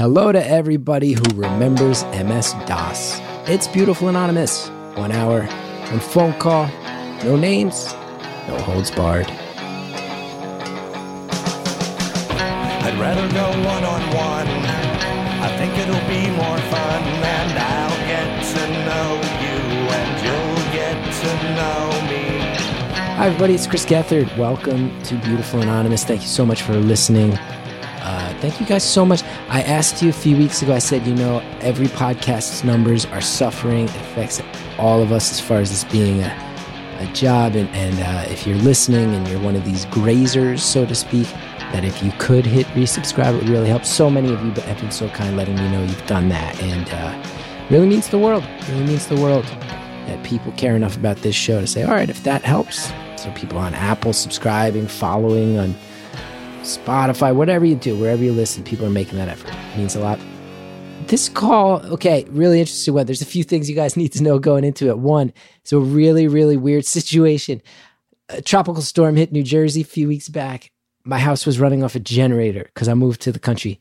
Hello to everybody who remembers MS DOS. It's Beautiful Anonymous. One hour, one phone call, no names, no holds barred. I'd rather go one on one. I think it'll be more fun, and I'll get to know you, and you'll get to know me. Hi, everybody. It's Chris Gethard. Welcome to Beautiful Anonymous. Thank you so much for listening. Uh, thank you guys so much. I asked you a few weeks ago, I said, you know, every podcast's numbers are suffering. It affects all of us as far as this being a, a job. And, and uh, if you're listening and you're one of these grazers, so to speak, that if you could hit resubscribe, it would really help. So many of you have been so kind letting me know you've done that. And uh, really means the world. Really means the world that people care enough about this show to say, all right, if that helps. So people on Apple subscribing, following on Spotify, whatever you do, wherever you listen, people are making that effort. It means a lot. This call, okay, really interesting one. There's a few things you guys need to know going into it. One, it's a really, really weird situation. A tropical storm hit New Jersey a few weeks back. My house was running off a generator because I moved to the country.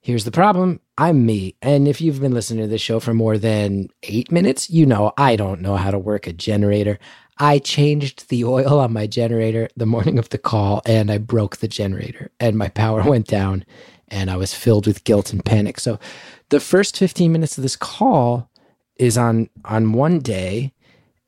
Here's the problem I'm me. And if you've been listening to this show for more than eight minutes, you know I don't know how to work a generator. I changed the oil on my generator the morning of the call and I broke the generator and my power went down and I was filled with guilt and panic. So the first 15 minutes of this call is on on one day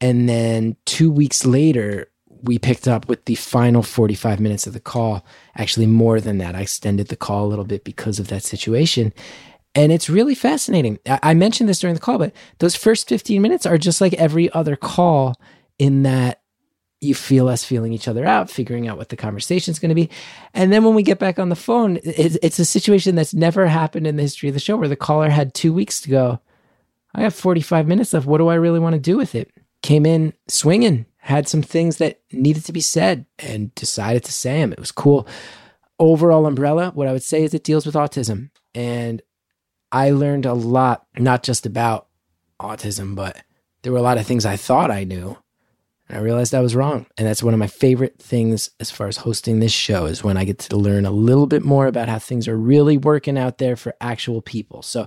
and then 2 weeks later we picked up with the final 45 minutes of the call. Actually more than that. I extended the call a little bit because of that situation. And it's really fascinating. I, I mentioned this during the call, but those first 15 minutes are just like every other call in that you feel us feeling each other out, figuring out what the conversation is going to be. And then when we get back on the phone, it's, it's, a situation that's never happened in the history of the show where the caller had two weeks to go. I have 45 minutes left. What do I really want to do with it? Came in swinging, had some things that needed to be said, and decided to say them. It was cool. Overall umbrella, what I would say is it deals with autism. And I learned a lot, not just about autism, but there were a lot of things I thought I knew I realized I was wrong. And that's one of my favorite things as far as hosting this show is when I get to learn a little bit more about how things are really working out there for actual people. So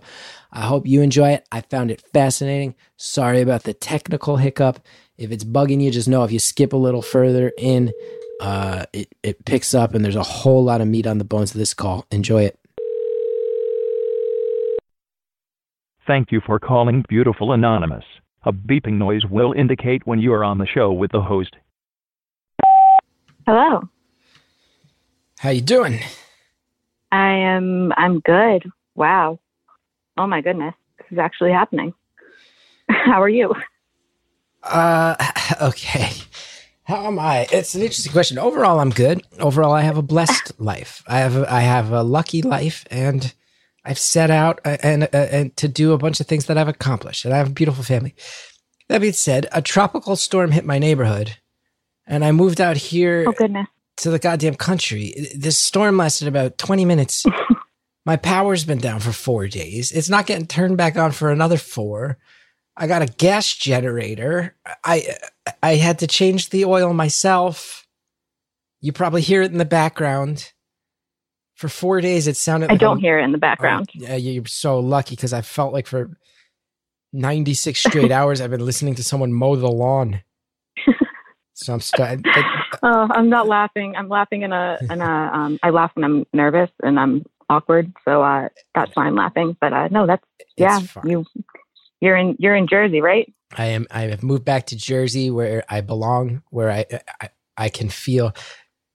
I hope you enjoy it. I found it fascinating. Sorry about the technical hiccup. If it's bugging you, just know if you skip a little further in, uh, it, it picks up and there's a whole lot of meat on the bones of this call. Enjoy it. Thank you for calling Beautiful Anonymous. A beeping noise will indicate when you are on the show with the host. Hello. How you doing? I am I'm good. Wow. Oh my goodness. This is actually happening. How are you? Uh okay. How am I? It's an interesting question. Overall, I'm good. Overall, I have a blessed life. I have a, I have a lucky life, and I've set out uh, and, uh, and to do a bunch of things that I've accomplished, and I have a beautiful family. That being said, a tropical storm hit my neighborhood, and I moved out here oh, goodness. to the goddamn country. This storm lasted about 20 minutes. my power's been down for four days. It's not getting turned back on for another four. I got a gas generator. I I had to change the oil myself. You probably hear it in the background for four days it sounded i don't hear it in the background. Oh, yeah you're so lucky because i felt like for 96 straight hours i've been listening to someone mow the lawn. So i'm starting oh i'm not laughing. I'm laughing in a in a um i laugh when i'm nervous and i'm awkward. So uh that's why i'm laughing. But uh no that's yeah you you're in you're in jersey right? I am i have moved back to jersey where i belong where i, I I can feel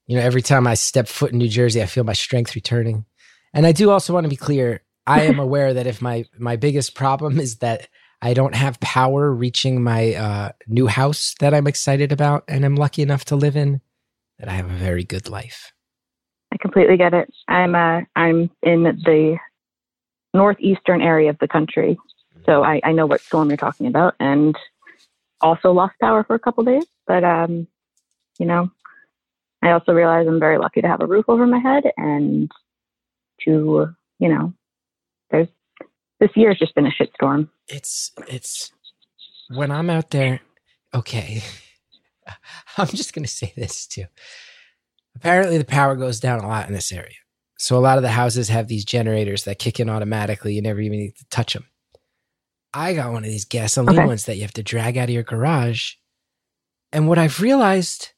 you know, every time I step foot in New Jersey, I feel my strength returning. And I do also want to be clear. I am aware that if my my biggest problem is that I don't have power reaching my uh, new house that I'm excited about and I'm lucky enough to live in, that I have a very good life. I completely get it. I'm uh, I'm in the northeastern area of the country, so I, I know what storm you're talking about, and also lost power for a couple days. But um, you know, I also realize I'm very lucky to have a roof over my head and to, you know, there's this year has just been a shitstorm. It's it's when I'm out there. Okay, I'm just gonna say this too. Apparently, the power goes down a lot in this area. So a lot of the houses have these generators that kick in automatically. You never even need to touch them. I got one of these gasoline Okay. ones that you have to drag out of your garage. And what I've realized,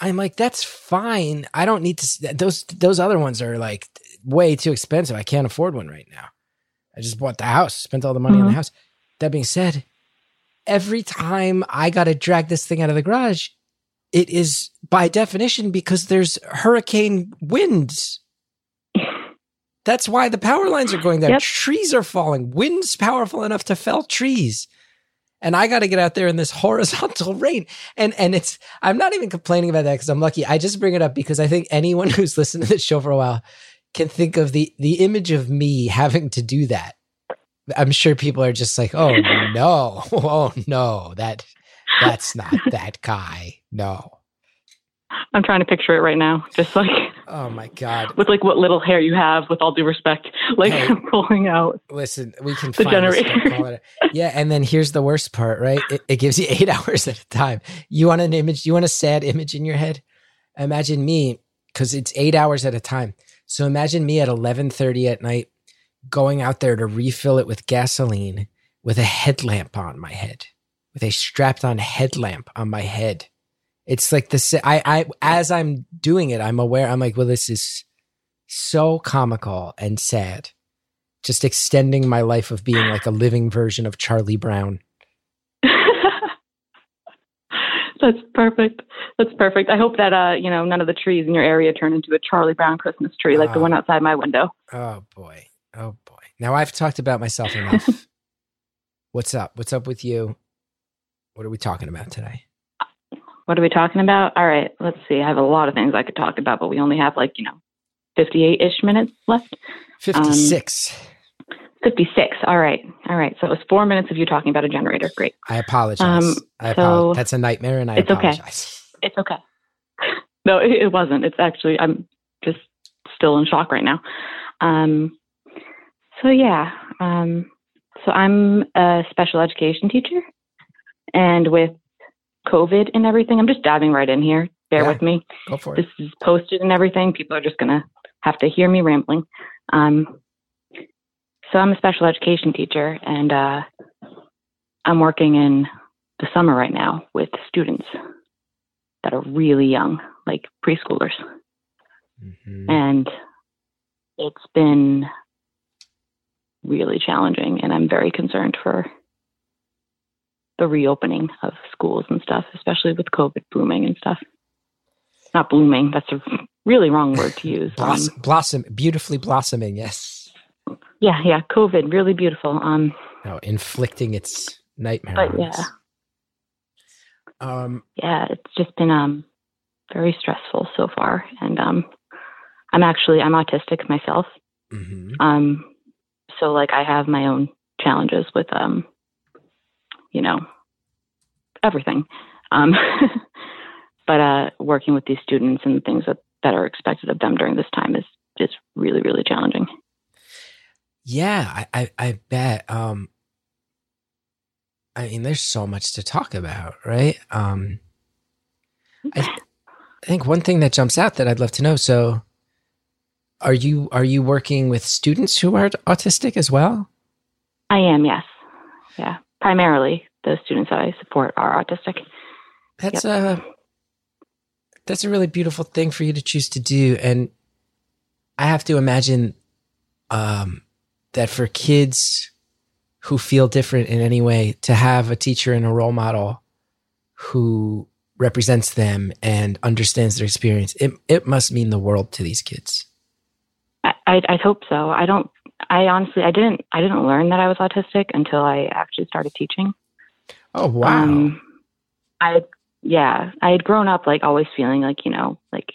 I'm like, that's fine. I don't need to. Those those other ones are like way too expensive. I can't afford one right now. I just bought the house, spent all the money on the Mhm. house. That being said, every time I got to drag this thing out of the garage, it is by definition because there's hurricane winds. That's why the power lines are going down. Yep. Trees are falling. Wind's powerful enough to fell trees. And I got to get out there in this horizontal rain. And and it's I'm not even complaining about that because I'm lucky. I just bring it up because I think anyone who's listened to this show for a while can think of the the image of me having to do that. I'm sure people are just like, "Oh no. Oh no. That that's not that guy." No. I'm trying to picture it right now, just like Oh my god. with like what little hair you have. With all due respect, like Hey. pulling out. Listen, we can The find generator. don't call it a- yeah, and then here's the worst part, right? It, it gives you eight hours at a time. You want an image? You want a sad image in your head? Imagine me, because it's eight hours at a time. So imagine me at eleven thirty at night, going out there to refill it with gasoline, with a headlamp on my head, with a strapped-on headlamp on my head. It's like the I I as I'm doing it, I'm aware. I'm like, well, this is so comical and sad just extending my life of being like a living version of Charlie Brown. That's perfect. That's perfect. I hope that uh, you know, none of the trees in your area turn into a Charlie Brown Christmas tree like the Ah. one outside my window. Oh boy. Oh boy. Now I've talked about myself enough. What's up? What's up with you? What are we talking about today? What are we talking about? All right, let's see. I have a lot of things I could talk about, but we only have like, you know, 58 ish minutes left. 56. 56. All right. All right. So it was four minutes of you talking about a generator. Great. I apologize. um, I apologize. so- That's a nightmare and I It's okay. apologize. It's okay. No, it, it wasn't. It's actually, I'm just still in shock right now. Um, so, yeah. Um, so I'm a special education teacher. And with COVID and everything, I'm just diving right in here. Bear Yeah. with me. Go for it. this is posted and everything, people are just going to have to hear me rambling. Um, so I'm a special education teacher, and uh, I'm working in the summer right now with students that are really young, like preschoolers, Mhm. and it's been really challenging, and I'm very concerned for the reopening of schools and stuff, especially with COVID booming and stuff. Not blooming, that's a really wrong word to use. Um, Blossom, blossom, beautifully blossoming. Yes. yeah, yeah, COVID, really beautiful. Um, No, inflicting its nightmare. But yeah. Um, yeah, it's just been um very stressful so far, and um, I'm actually I'm autistic myself. mhm. Um, so like I have my own challenges with um, you know, everything. Um, but uh, working with these students and things that that are expected of them during this time is just really really challenging. Yeah, I, I, I bet. Um, I mean, there's so much to talk about, right? Um, I, I think one thing that jumps out that I'd love to know. So, are you are you working with students who are autistic as well? I am, yes, yeah. Primarily, the students that I support are autistic. That's a that's a really beautiful thing for you to choose to do, and I have to imagine um, that for kids who feel different in any way, to have a teacher and a role model who represents them and understands their experience, it it must mean the world to these kids. I, I I hope so. I don't. I honestly, I didn't. I didn't learn that I was autistic until I actually started teaching. Oh wow! Um, I yeah, I had grown up like always feeling like you know like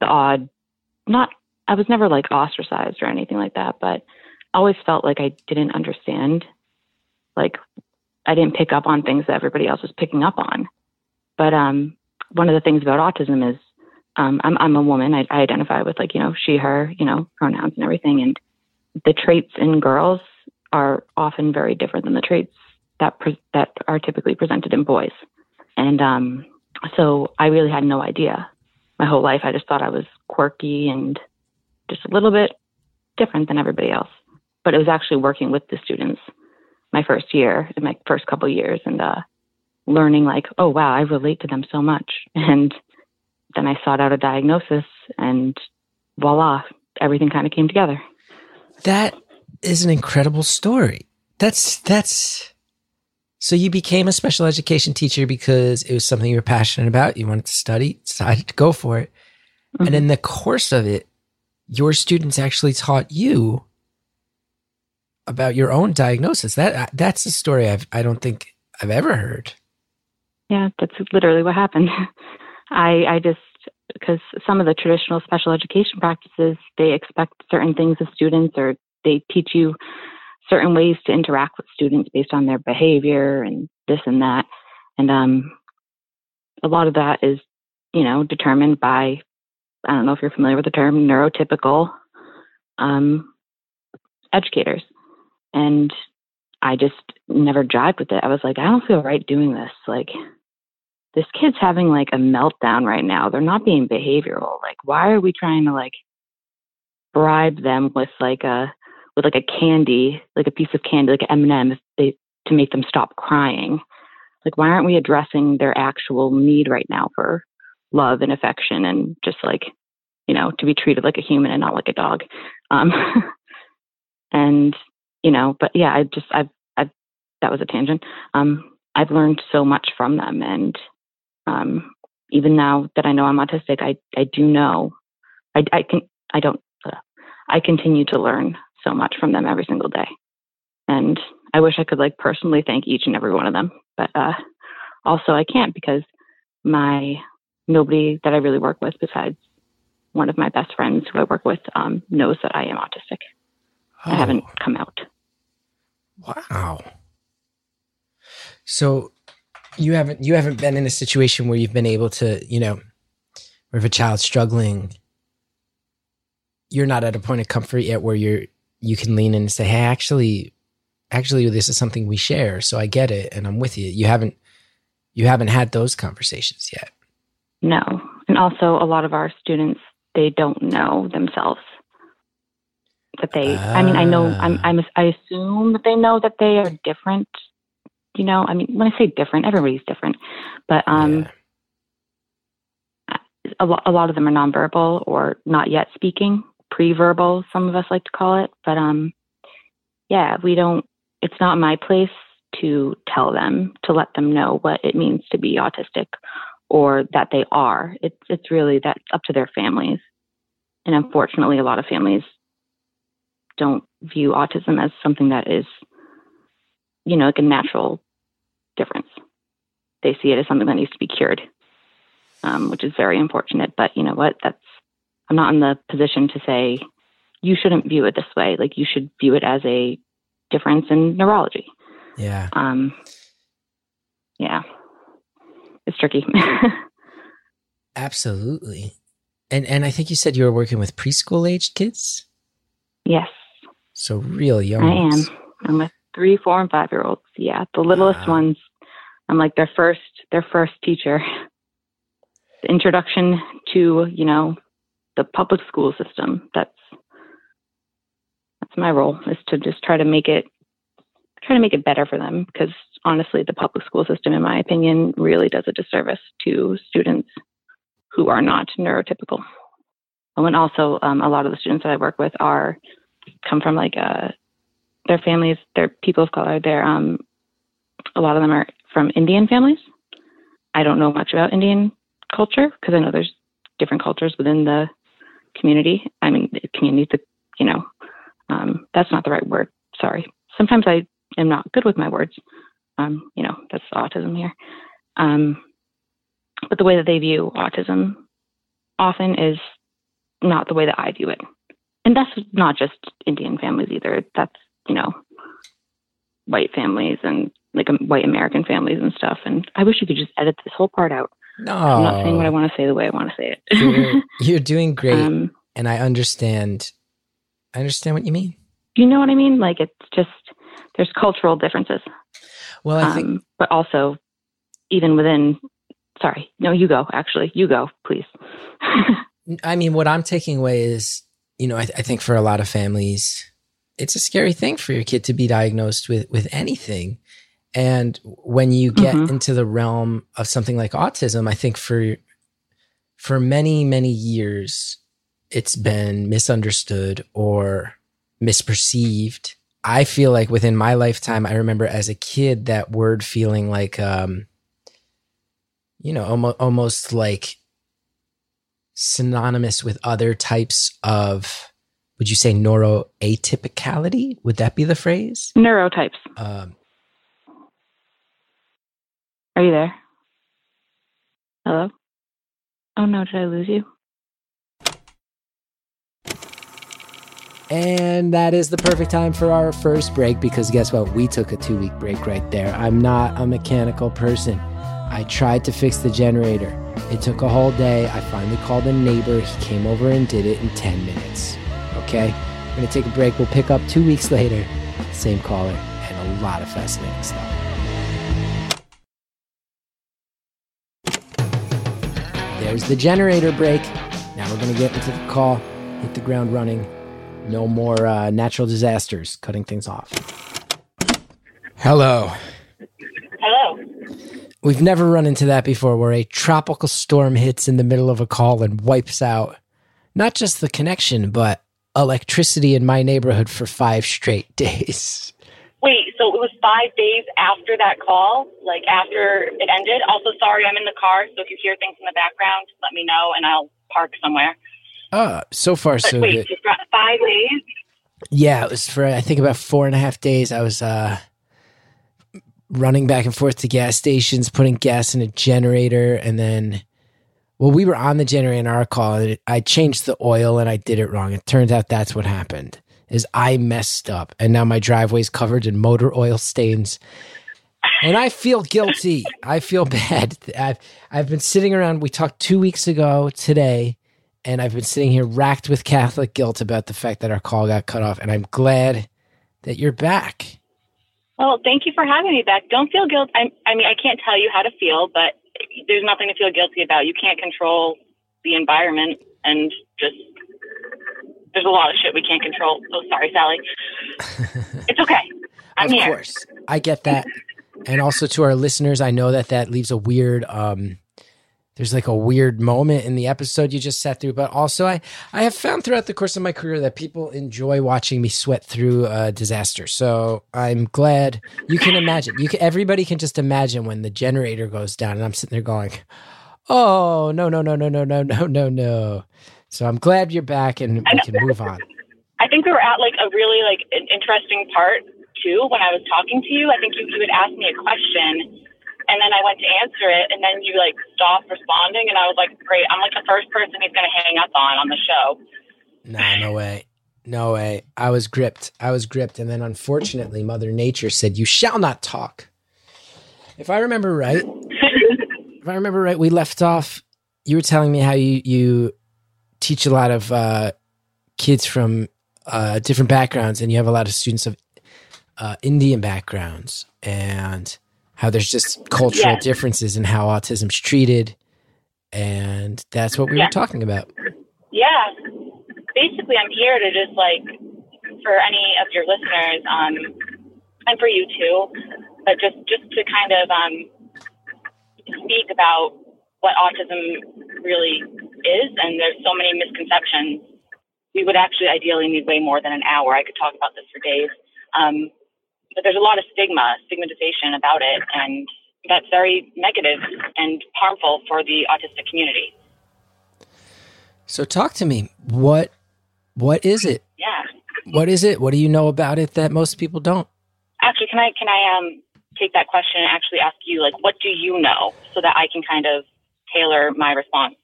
the odd. Not I was never like ostracized or anything like that, but always felt like I didn't understand. Like I didn't pick up on things that everybody else was picking up on. But um, one of the things about autism is um, I'm I'm a woman. I, I identify with like you know she her you know pronouns and everything, and the traits in girls are often very different than the traits that pre- that are typically presented in boys. And um, so I really had no idea. My whole life, I just thought I was quirky and just a little bit different than everybody else. But it was actually working with the students my first year, in my first couple years, and uh, learning like, oh wow, I relate to them so much. And then I sought out a diagnosis, and voila, everything kind of came together. That is an incredible story. That's that's so you became a special education teacher because it was something you were passionate about. You wanted to study, decided to go for it. Mm-hmm. And in the course of it, your students actually taught you about your own diagnosis. That that's a story I've I don't think I've ever heard. Yeah, that's literally what happened. I I just because some of the traditional special education practices they expect certain things of students or they teach you certain ways to interact with students based on their behavior and this and that and um a lot of that is you know determined by i don't know if you're familiar with the term neurotypical um educators and i just never jived with it i was like i don't feel right doing this like this kid's having like a meltdown right now. They're not being behavioral. Like, why are we trying to like bribe them with like a with like a candy, like a piece of candy, like M&M, they to make them stop crying? Like, why aren't we addressing their actual need right now for love and affection and just like, you know, to be treated like a human and not like a dog? Um, and you know, but yeah, I just I've I've that was a tangent. Um, I've learned so much from them and um, even now that I know I'm autistic, I, I do know, I, I can, I don't, I continue to learn so much from them every single day. And I wish I could like personally thank each and every one of them, but, uh, also I can't because my, nobody that I really work with besides one of my best friends who I work with, um, knows that I am autistic. Oh. I haven't come out. Wow. So you haven't you haven't been in a situation where you've been able to you know where if a child's struggling you're not at a point of comfort yet where you're you can lean in and say hey actually actually this is something we share so i get it and i'm with you. You haven't you haven't had those conversations yet. No. And also a lot of our students they don't know themselves. That they i mean i know i'm, I'm i assume that they know that they are different. You know, I mean, when I say different, everybody's different, but um, yeah. a lot of them are nonverbal or not yet speaking, pre-verbal. Some of us like to call it, but um, yeah, we don't. It's not my place to tell them to let them know what it means to be autistic or that they are. It's it's really that's up to their families, and unfortunately, a lot of families don't view autism as something that is you know, like a natural difference. They see it as something that needs to be cured, um, which is very unfortunate. But you know what? That's I'm not in the position to say you shouldn't view it this way. Like you should view it as a difference in neurology. Yeah. Um. Yeah. It's tricky. Absolutely. And and I think you said you were working with preschool aged kids. Yes. So real young. I am. I'm with three, four, and five year olds. Yeah, the littlest wow. ones. I'm like their first, their first teacher. The introduction to you know the public school system. That's that's my role is to just try to make it try to make it better for them because honestly, the public school system, in my opinion, really does a disservice to students who are not neurotypical. And also, um, a lot of the students that I work with are come from like a their families, they're people of color. They're um, a lot of them are from Indian families. I don't know much about Indian culture because I know there's different cultures within the community. I mean, community, the you know, um, that's not the right word. Sorry. Sometimes I am not good with my words. Um, you know, that's autism here. Um, but the way that they view autism often is not the way that I view it. And that's not just Indian families either. That's you know, white families and like white American families and stuff. And I wish you could just edit this whole part out. No, I'm not saying what I want to say the way I want to say it. you're, you're, doing great, um, and I understand. I understand what you mean. You know what I mean? Like it's just there's cultural differences. Well, I think, um, but also even within. Sorry, no, you go. Actually, you go, please. I mean, what I'm taking away is you know, I, I think for a lot of families, it's a scary thing for your kid to be diagnosed with with anything. And when you get Mhm. into the realm of something like autism, I think for for many many years it's been misunderstood or misperceived. I feel like within my lifetime, I remember as a kid that word feeling like, um, you know, almost, almost like synonymous with other types of, would you say neuroatypicality? Would that be the phrase? Neurotypes. Um, Are you there? Hello? Oh no, did I lose you? And that is the perfect time for our first break because guess what? We took a two week break right there. I'm not a mechanical person. I tried to fix the generator. It took a whole day. I finally called a neighbor. He came over and did it in 10 minutes. Okay? We're going to take a break. We'll pick up two weeks later. Same caller and a lot of fascinating stuff. There's the generator break. Now we're going to get into the call, hit the ground running. No more uh, natural disasters cutting things off. Hello. Hello. We've never run into that before where a tropical storm hits in the middle of a call and wipes out not just the connection, but electricity in my neighborhood for five straight days. Wait, so it was five days after that call, like after it ended. Also, sorry, I'm in the car, so if you hear things in the background, let me know and I'll park somewhere. Uh, so far, But so wait, good. five days? Yeah, it was for, I think, about four and a half days. I was uh, running back and forth to gas stations, putting gas in a generator, and then, well, we were on the generator in our call, and I changed the oil and I did it wrong. It turns out that's what happened. Is I messed up, and now my driveway's covered in motor oil stains, and I feel guilty. I feel bad. I've I've been sitting around. We talked two weeks ago today, and I've been sitting here racked with Catholic guilt about the fact that our call got cut off. And I'm glad that you're back. Well, thank you for having me back. Don't feel guilt. I, I mean, I can't tell you how to feel, but there's nothing to feel guilty about. You can't control the environment, and just there's a lot of shit we can't control. So sorry, Sally. It's okay. I'm of here. course, I get that. And also to our listeners, I know that that leaves a weird. um there's like a weird moment in the episode you just sat through, but also I I have found throughout the course of my career that people enjoy watching me sweat through a disaster. So I'm glad you can imagine. You can, everybody can just imagine when the generator goes down, and I'm sitting there going, "Oh no no no no no no no no no." So I'm glad you're back and we can move on. I think we were at like a really like an interesting part too when I was talking to you. I think you, you had asked me a question and then I went to answer it and then you like stopped responding and I was like, Great, I'm like the first person he's gonna hang up on on the show. No, no way. No way. I was gripped. I was gripped. And then unfortunately, Mother Nature said, You shall not talk. If I remember right, if I remember right, we left off. You were telling me how you, you teach a lot of uh, kids from uh, different backgrounds, and you have a lot of students of uh, Indian backgrounds, and how there's just cultural Yeah. differences in how autism's treated. And that's what we Yeah. were talking about. Yeah. Basically I'm here to just like for any of your listeners, um and for you too, but just just to kind of um speak about what autism really is and there's so many misconceptions we would actually ideally need way more than an hour. I could talk about this for days. Um, but there's a lot of stigma, stigmatization about it, and that's very negative and harmful for the autistic community. So talk to me. What what is it? Yeah. What is it? What do you know about it that most people don't? Actually, can I can I um take that question and actually ask you like what do you know so that I can kind of tailor my response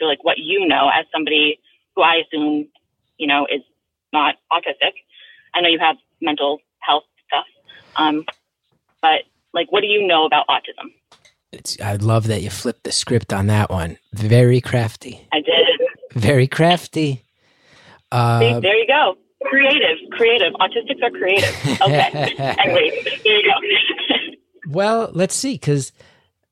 to like what you know as somebody who I assume you know is not autistic. I know you have mental health stuff, um, but like what do you know about autism? It's, I love that you flipped the script on that one. Very crafty. I did. Very crafty. See, Uh, there you go. Creative, creative. Autistics are creative. Okay. anyway, there you go. well, let's see. Because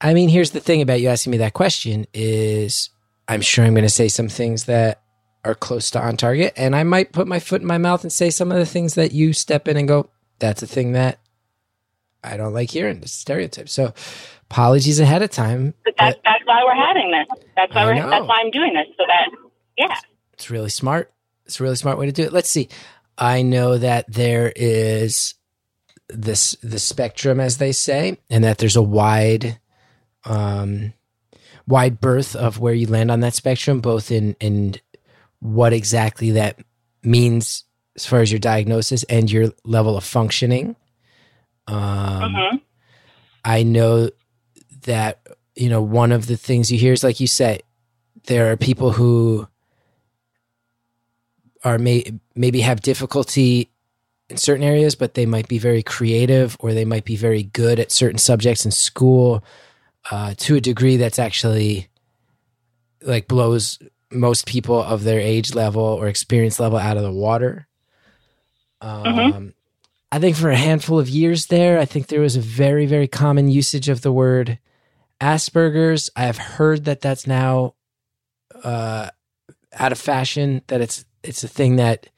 I mean, here's the thing about you asking me that question is, I'm sure I'm going to say some things that are close to on target. And I might put my foot in my mouth and say some of the things that you step in and go, that's a thing that I don't like hearing, the stereotype. So apologies ahead of time. But that's that's why we're having this. That's why we're that's why I'm doing this. So that yeah. It's really smart. It's a really smart way to do it. Let's see. I know that there is this the spectrum, as they say, and that there's a wide, um, wide berth of where you land on that spectrum, both in in what exactly that means as far as your diagnosis and your level of functioning. Um, hmm I know that you know one of the things you hear is like you said, there are people who are may maybe have difficulty in certain areas, but they might be very creative or they might be very good at certain subjects in school uh, to a degree that's actually like blows most people of their age level or experience level out of the water. Um, I think for a handful of years there, I think there was a very, very common usage of the word Asperger's. I have heard that that's now uh, out of fashion. That it's it's a thing that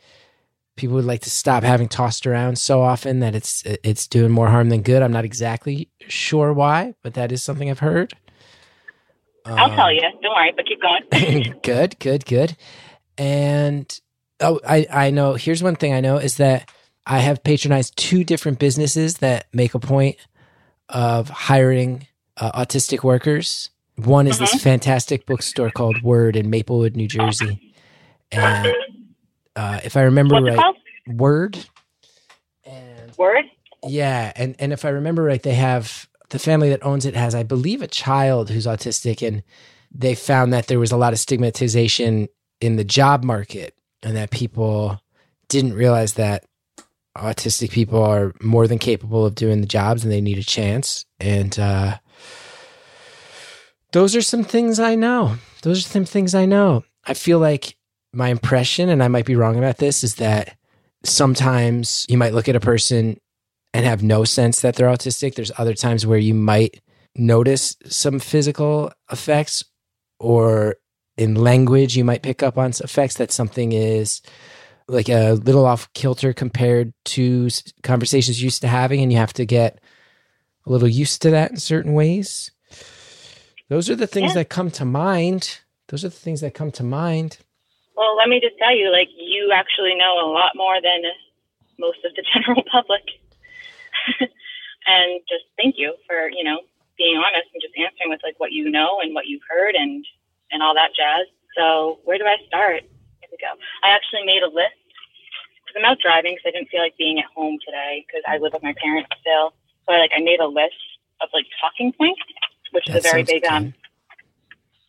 people would like to stop having tossed around so often that it's it's doing more harm than good. I'm not exactly sure why, but that is something I've heard. I'll Um, tell you. Don't worry, but keep going. good, good, good. And oh, I I know. Here's one thing I know is that I have patronized two different businesses that make a point of hiring uh, autistic workers. One is this fantastic bookstore called Word in Maplewood, New Jersey, and uh, if I remember What's right? Word. And Word? yeah, and and if I remember right, they have the family that owns it has, I believe, a child who's autistic, and they found that there was a lot of stigmatization in the job market, and that people didn't realize that autistic people are more than capable of doing the jobs, and they need a chance. And uh, those are some things I know. Those are some things I know. I feel like my impression, and I might be wrong about this, is that sometimes you might look at a person and have no sense that they're autistic. There's other times where you might notice some physical effects or in language you might pick up on effects that something is like a little off kilter compared to conversations you're used to having and you have to get a little used to that in certain ways. Those are the things Yeah. that come to mind. Those are the things that come to mind. Well, let me just tell you, like you actually know a lot more than most of the general public. and just thank you for, you know, being honest and just answering with like what you know and what you've heard and and all that jazz. So, where do I start? Here we go. I actually made a list because I'm out driving because I didn't feel like being at home today because I live with my parents still. So, I like I made a list of like talking points, which is a very big um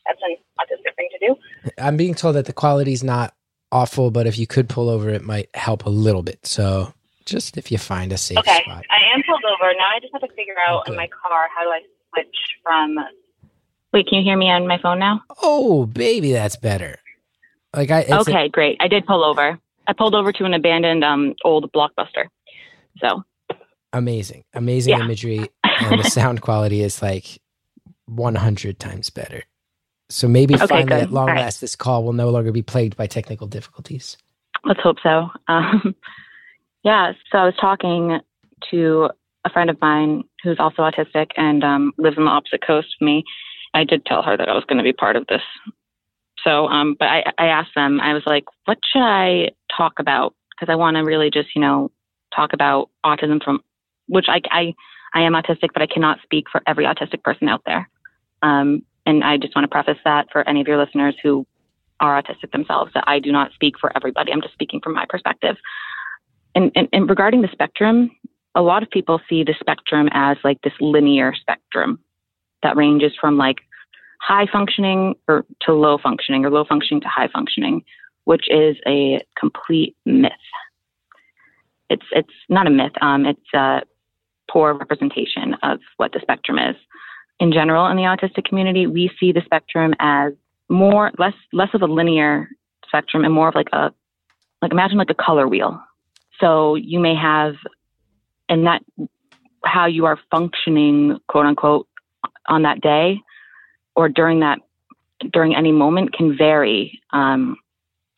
that's an autistic thing to do. I'm being told that the quality's not awful, but if you could pull over, it might help a little bit. So just if you find a safe Okay, spot. I am pulled over. Now I just have to figure out Okay. in my car how do I switch from. Wait, can you hear me on my phone now? Oh, baby, that's better. Like I, it's a- okay, great. I did pull over. I pulled over to an abandoned um, old blockbuster. So amazing, amazing Yeah. imagery, and the sound quality is like 100 times better. So maybe Okay, finally, at long right. last, this call will no longer be plagued by technical difficulties. let's hope so. Um, yeah, so I was talking to a friend of mine who's also autistic and um, lives on the opposite coast of me. I did tell her that I was going to be part of this. So, um, but I, I asked them, I was like, what should I talk about? Because I want to really just, you know, talk about autism from, which I, I, I am autistic, but I cannot speak for every autistic person out there. Um, and I just want to preface that for any of your listeners who are autistic themselves that I do not speak for everybody. I'm just speaking from my perspective. And, and, and regarding the spectrum, a lot of people see the spectrum as like this linear spectrum that ranges from like high functioning or to low functioning or low functioning to high functioning, which is a complete myth. It's it's not a myth. Um, it's a poor representation of what the spectrum is. In general, in the autistic community, we see the spectrum as more less less of a linear spectrum and more of like a like imagine like a color wheel. So you may have and that how you are functioning quote unquote on that day or during that during any moment can vary um,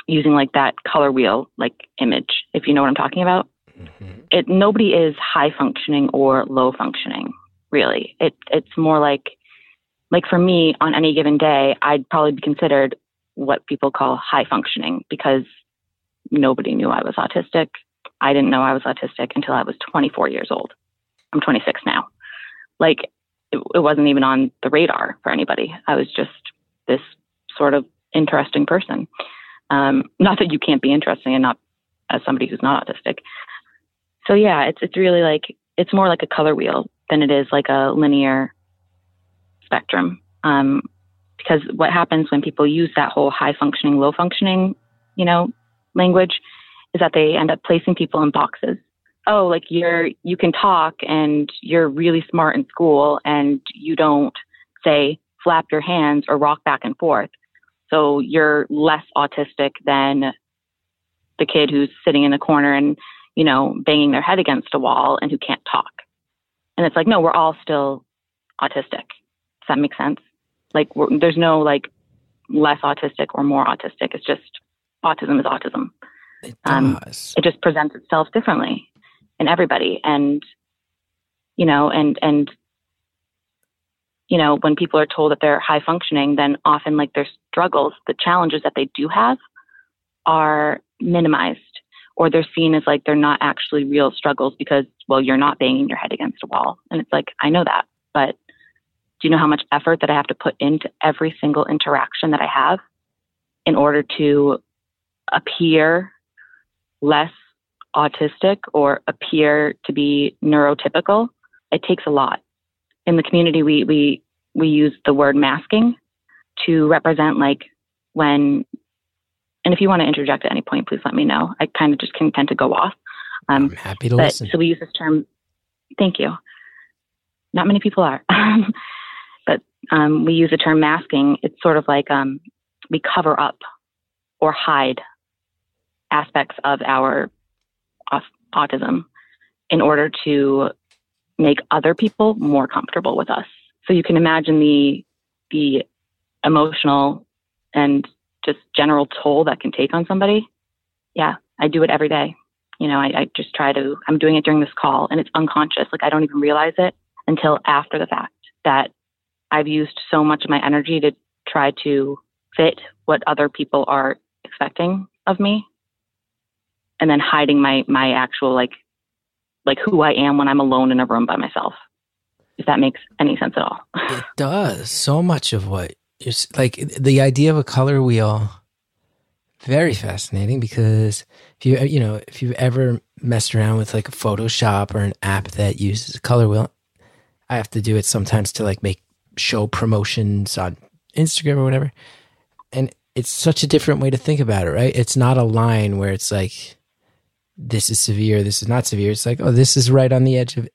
using like that color wheel like image, if you know what I'm talking about. Mm-hmm. It nobody is high functioning or low functioning, really. It it's more like like for me on any given day, I'd probably be considered what people call high functioning because nobody knew I was autistic. I didn't know I was autistic until I was 24 years old. I'm 26 now. Like it, it wasn't even on the radar for anybody. I was just this sort of interesting person. Um, not that you can't be interesting and not as somebody who's not autistic. So yeah, it's it's really like it's more like a color wheel than it is like a linear spectrum. Um, because what happens when people use that whole high functioning, low functioning, you know, language is that they end up placing people in boxes. Oh, like you're you can talk and you're really smart in school and you don't say flap your hands or rock back and forth. So you're less autistic than the kid who's sitting in the corner and, you know, banging their head against a wall and who can't talk. And it's like, no, we're all still autistic. Does that make sense? Like, there's no like less autistic or more autistic. It's just autism is autism. It Um, does. It just presents itself differently in everybody. And, you know, and, and, you know, when people are told that they're high functioning, then often like their struggles, the challenges that they do have are minimized or they're seen as like they're not actually real struggles because, well, you're not banging your head against a wall. And it's like, I know that, but do you know how much effort that I have to put into every single interaction that I have in order to appear less autistic or appear to be neurotypical? It takes a lot. In the community, we, we, we use the word masking to represent like when, and if you want to interject at any point, please let me know. I kind of just can tend to go off. Um, I'm happy to but listen. so we use this term. Thank you. Not many people are, but um, we use the term masking. It's sort of like um, we cover up or hide aspects of our autism in order to make other people more comfortable with us. So you can imagine the the emotional and just general toll that can take on somebody. Yeah, I do it every day you know, I, I just try to, I'm doing it during this call and it's unconscious. Like I don't even realize it until after the fact that I've used so much of my energy to try to fit what other people are expecting of me and then hiding my, my actual like, like who I am when I'm alone in a room by myself. If that makes any sense at all. It does. So much of what like the idea of a color wheel. Very fascinating because if you you know if you've ever messed around with like a Photoshop or an app that uses a color wheel, I have to do it sometimes to like make show promotions on Instagram or whatever, and it's such a different way to think about it, right? It's not a line where it's like this is severe, this is not severe. It's like oh, this is right on the edge of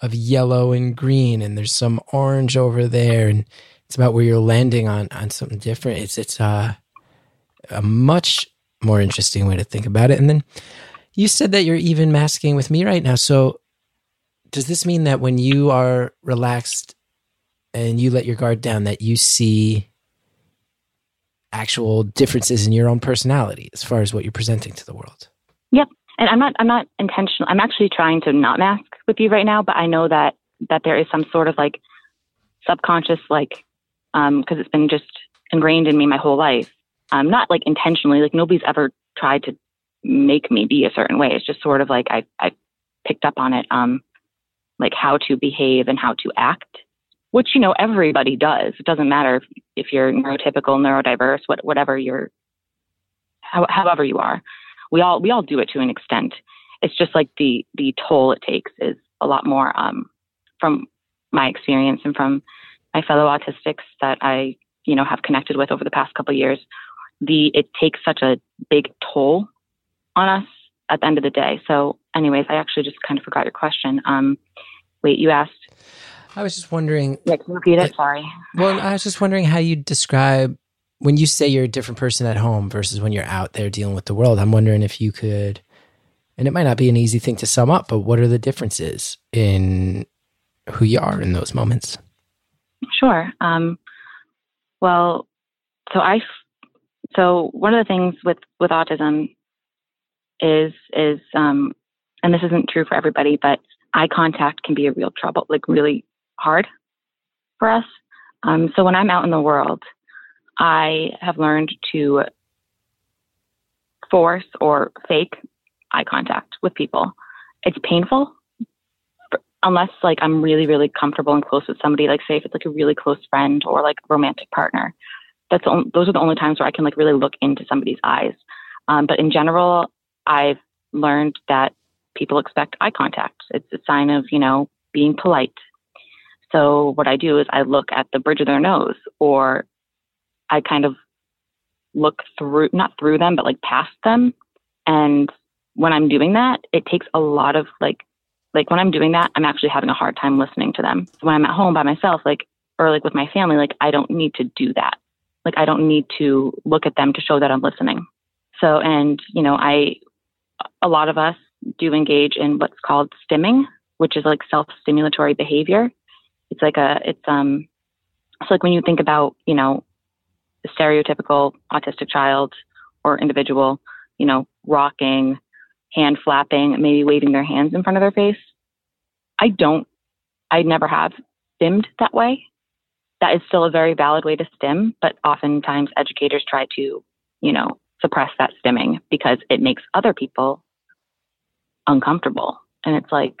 of yellow and green and there's some orange over there and it's about where you're landing on on something different it's it's uh, a much more interesting way to think about it and then you said that you're even masking with me right now so does this mean that when you are relaxed and you let your guard down that you see actual differences in your own personality as far as what you're presenting to the world Yep. and I'm not I'm not intentional. I'm actually trying to not mask with you right now, but I know that that there is some sort of like subconscious like because it's been just ingrained in me my whole life. Um not like intentionally, like nobody's ever tried to make me be a certain way. It's just sort of like I I picked up on it um like how to behave and how to act, which you know everybody does. It doesn't matter if, if you're neurotypical, neurodiverse, what whatever you're how, however you are we all we all do it to an extent. It's just like the the toll it takes is a lot more um, from my experience and from my fellow autistics that I you know have connected with over the past couple of years. The it takes such a big toll on us at the end of the day. So, anyways, I actually just kind of forgot your question. Um, wait, you asked. i was just wondering Yeah, can you repeat it? Sorry. Well, I was just wondering how you describe when you say you're a different person at home versus when you're out there dealing with the world. I'm wondering if you could, and it might not be an easy thing to sum up, but what are the differences in who you are in those moments? Sure. Um, well, so I, So one of the things with with autism is is um, and this isn't true for everybody, but eye contact can be a real trouble, like really hard for us. Um, so when I'm out in the world, I have learned to force or fake eye contact with people. It's painful unless like I'm really, really comfortable and close with somebody, like say if it's like a really close friend or like romantic partner. That's those are the only times where I can like really look into somebody's eyes. Um, but in general, I've learned that people expect eye contact. It's a sign of, you know, being polite. So what I do is I look at the bridge of their nose or I kind of look through, not through them, but like past them. And when I'm doing that, it takes a lot of like, like when I'm doing that, I'm actually having a hard time listening to them. When I'm at home by myself, like, or like with my family, like I don't need to do that. Like I don't need to look at them to show that I'm listening. So, and, you know, I, a lot of us do engage in what's called stimming, which is like self-stimulatory behavior. It's like a, it's, um, it's like when you think about, you know, the stereotypical autistic child or individual, you know, rocking, hand flapping, maybe waving their hands in front of their face. I don't, I never have stimmed that way. That is still a very valid way to stim, but oftentimes educators try to, you know, suppress that stimming because it makes other people uncomfortable. And it's like,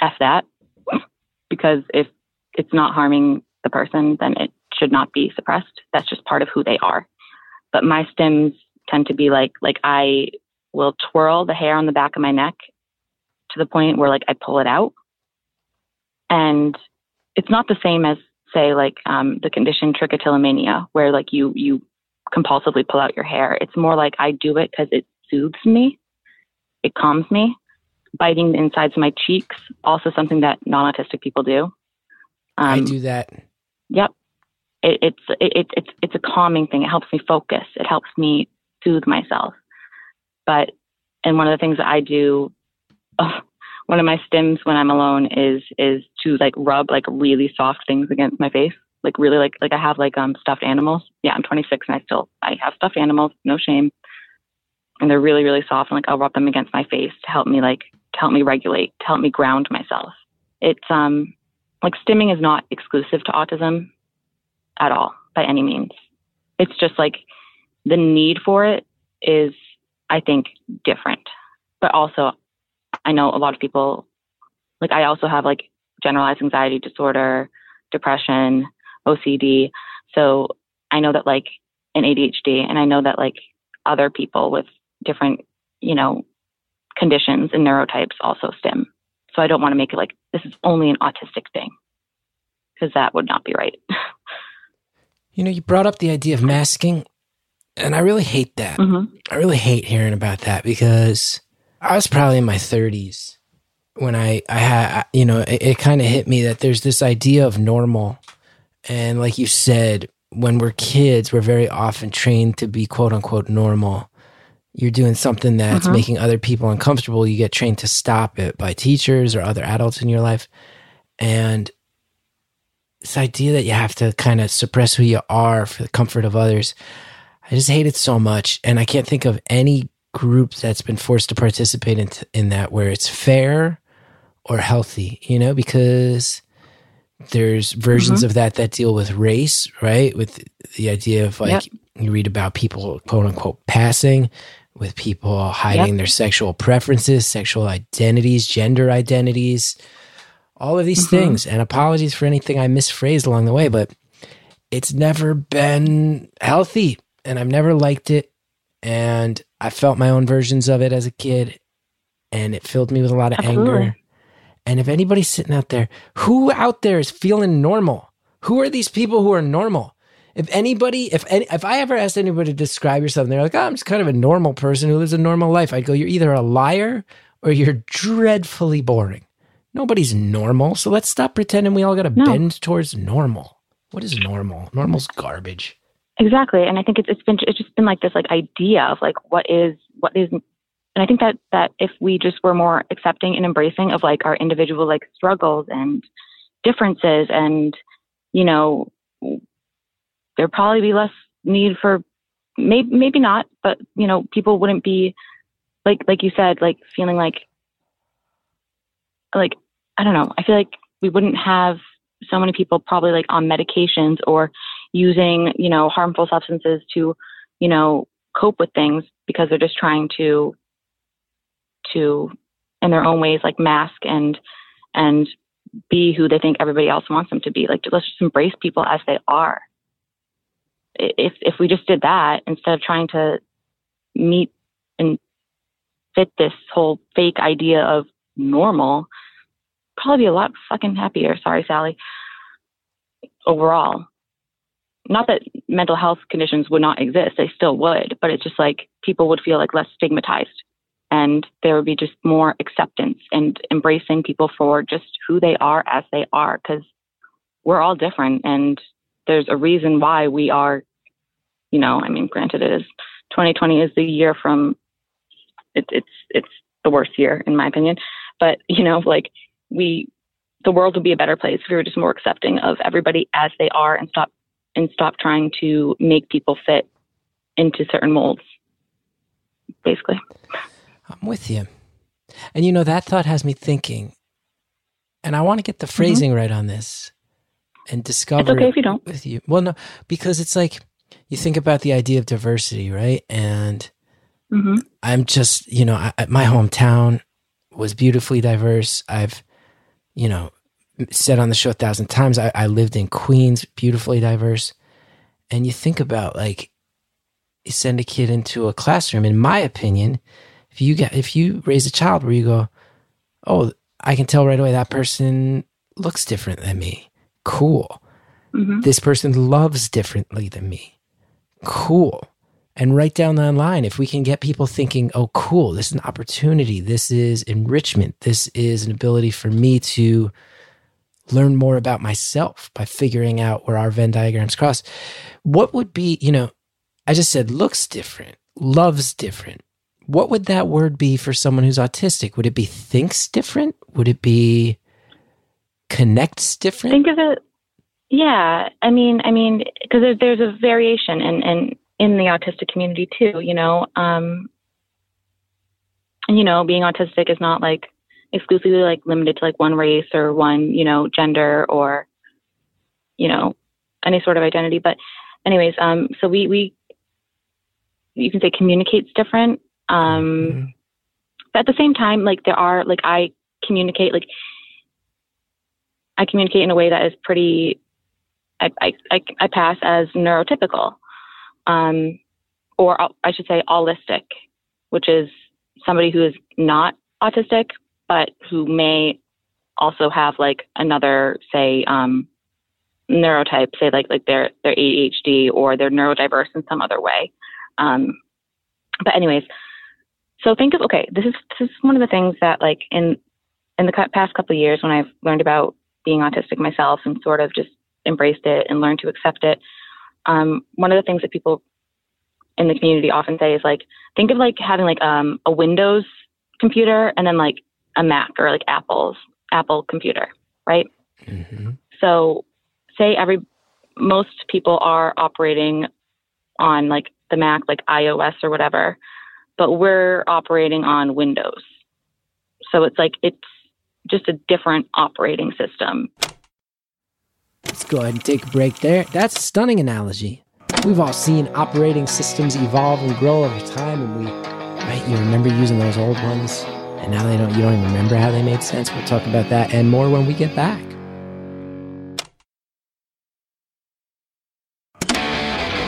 F that. because if it's not harming the person, then it should not be suppressed. That's just part of who they are. But my stims tend to be like, like I will twirl the hair on the back of my neck to the point where like I pull it out. And it's not the same as say like um, the condition trichotillomania, where like you you compulsively pull out your hair. It's more like I do it because it soothes me, it calms me. Biting the insides of my cheeks, also something that non-autistic people do. Um, I do that. Yep, it, it's it, it's it's a calming thing. It helps me focus. It helps me soothe myself. But and one of the things that I do, oh, one of my stims when I'm alone is is to like rub like really soft things against my face like really like like I have like um stuffed animals. Yeah, I'm 26 and I still I have stuffed animals, no shame. And they're really really soft and like I'll rub them against my face to help me like to help me regulate, to help me ground myself. It's um like stimming is not exclusive to autism at all by any means. It's just like the need for it is I think different. But also I know a lot of people like I also have like generalized anxiety disorder, depression, OCD. So I know that like an ADHD and I know that like other people with different, you know, conditions and neurotypes also stim. So I don't want to make it like this is only an autistic thing because that would not be right. you know, you brought up the idea of masking and I really hate that. Mm-hmm. I really hate hearing about that because I was probably in my 30s when I, I had, you know, it, it kind of hit me that there's this idea of normal and like you said, when we're kids, we're very often trained to be quote unquote normal. You're doing something that's uh-huh. making other people uncomfortable. You get trained to stop it by teachers or other adults in your life. And this idea that you have to kind of suppress who you are for the comfort of others, I just hate it so much. And I can't think of any group that's been forced to participate in, in that where it's fair or healthy, you know, because there's versions mm-hmm. of that that deal with race, right? With the idea of like yep. you read about people quote unquote passing, with people hiding yep. their sexual preferences, sexual identities, gender identities, all of these mm-hmm. things. And apologies for anything I misphrased along the way, but it's never been healthy and I've never liked it. And I felt my own versions of it as a kid and it filled me with a lot of Absolutely. anger and if anybody's sitting out there, who out there is feeling normal? Who are these people who are normal? If anybody, if any, if I ever asked anybody to describe yourself, and they're like, oh, I'm just kind of a normal person who lives a normal life, I'd go, you're either a liar or you're dreadfully boring. Nobody's normal, so let's stop pretending we all got to no. bend towards normal. What is normal? Normal's garbage. Exactly, and I think it's it's been it's just been like this like idea of like what is what is and I think that that if we just were more accepting and embracing of like our individual like struggles and differences and you know there'd probably be less need for maybe maybe not, but you know, people wouldn't be like like you said, like feeling like like I don't know. I feel like we wouldn't have so many people probably like on medications or using, you know, harmful substances to, you know, cope with things because they're just trying to to in their own ways like mask and and be who they think everybody else wants them to be. Like let's just embrace people as they are. If if we just did that instead of trying to meet and fit this whole fake idea of normal, probably be a lot fucking happier. Sorry, Sally. Overall, not that mental health conditions would not exist, they still would, but it's just like people would feel like less stigmatized and there would be just more acceptance and embracing people for just who they are as they are because we're all different and there's a reason why we are you know i mean granted it is 2020 is the year from it, it's it's the worst year in my opinion but you know like we the world would be a better place if we were just more accepting of everybody as they are and stop and stop trying to make people fit into certain molds basically I'm with you. And you know, that thought has me thinking, and I want to get the mm-hmm. phrasing mm-hmm. right on this and discover it's okay if you don't. with you. Well, no, because it's like you think about the idea of diversity, right? And mm-hmm. I'm just, you know, I, my hometown was beautifully diverse. I've, you know, said on the show a thousand times, I, I lived in Queens, beautifully diverse. And you think about like, you send a kid into a classroom, in my opinion, if you get if you raise a child where you go, oh, I can tell right away that person looks different than me. Cool. Mm-hmm. This person loves differently than me. Cool. And right down the line, if we can get people thinking, oh, cool, this is an opportunity, this is enrichment, this is an ability for me to learn more about myself by figuring out where our Venn diagrams cross. What would be, you know, I just said looks different, loves different what would that word be for someone who's autistic? Would it be thinks different? Would it be connects different? Think of it. Yeah, I mean, I mean, because there, there's a variation in, in in the autistic community too. You know, um, you know, being autistic is not like exclusively like limited to like one race or one you know gender or you know any sort of identity. But anyways, um, so we we you can say communicates different um, mm-hmm. But at the same time, like there are, like I communicate, like I communicate in a way that is pretty, I, I, I, I pass as neurotypical, um, or I should say allistic, which is somebody who is not autistic, but who may also have like another, say, um, neurotype, say like like they're they're ADHD or they're neurodiverse in some other way. Um, but anyways, so think of okay, this is this is one of the things that like in in the past couple of years when I've learned about being autistic myself and sort of just embraced it and learned to accept it. Um, one of the things that people in the community often say is like think of like having like um, a Windows computer and then like a Mac or like Apple's Apple computer, right? Mm-hmm. So say every most people are operating on like the Mac, like iOS or whatever but we're operating on Windows. So it's like it's just a different operating system. Let's go ahead and take a break there. That's a stunning analogy. We've all seen operating systems evolve and grow over time, and we, right? You remember using those old ones, and now they don't. You don't even remember how they made sense. We'll talk about that and more when we get back.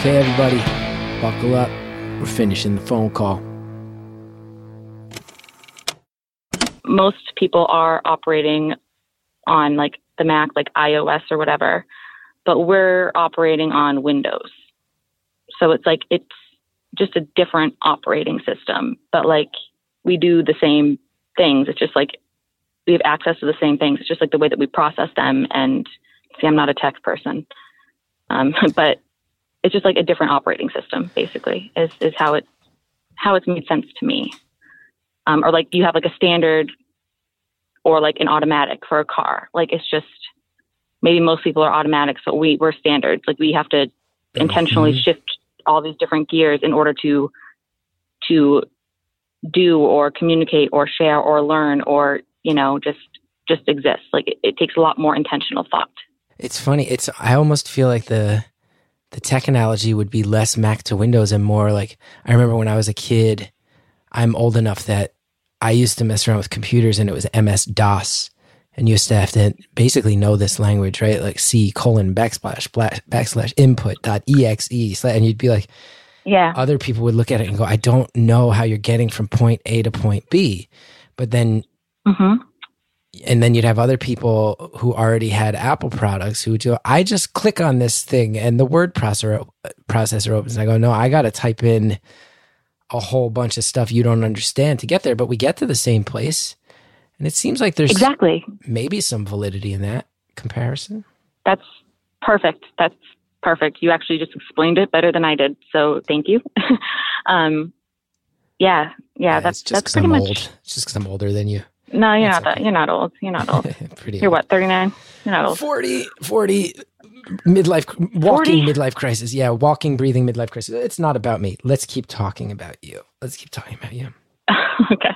Okay, everybody, buckle up. We're finishing the phone call. most people are operating on like the Mac, like iOS or whatever, but we're operating on Windows. So it's like it's just a different operating system, but like we do the same things. It's just like we have access to the same things. It's just like the way that we process them. And see, I'm not a tech person, um, but it's just like a different operating system. Basically, is is how it how it's made sense to me um, or like you have like a standard or like an automatic for a car. Like it's just maybe most people are automatics, but we we're standards. Like we have to intentionally mm-hmm. shift all these different gears in order to to do or communicate or share or learn or you know just just exist like it, it takes a lot more intentional thought It's funny. It's I almost feel like the the tech analogy would be less Mac to Windows and more like I remember when I was a kid. I'm old enough that I used to mess around with computers and it was MS DOS, and you used to have to basically know this language, right? Like C colon backslash backslash input dot exe, and you'd be like, yeah other people would look at it and go, I don't know how you're getting from point A to point B, but then hmm and then you'd have other people who already had Apple products who would go, I just click on this thing and the word processor processor opens. And I go, no, I got to type in a whole bunch of stuff you don't understand to get there, but we get to the same place. And it seems like there's exactly maybe some validity in that comparison. that's perfect that's perfect you actually just explained it better than i did so thank you um yeah yeah it's that's just that's pretty I'm much old. It's just because I'm older than you. no you're That's not that you're not old you're not old Pretty you're old. what 39 you're not old 40, 40 midlife, walking 40? midlife crisis. Yeah, walking, breathing midlife crisis. It's not about me. Let's keep talking about you. Let's keep talking about you. okay.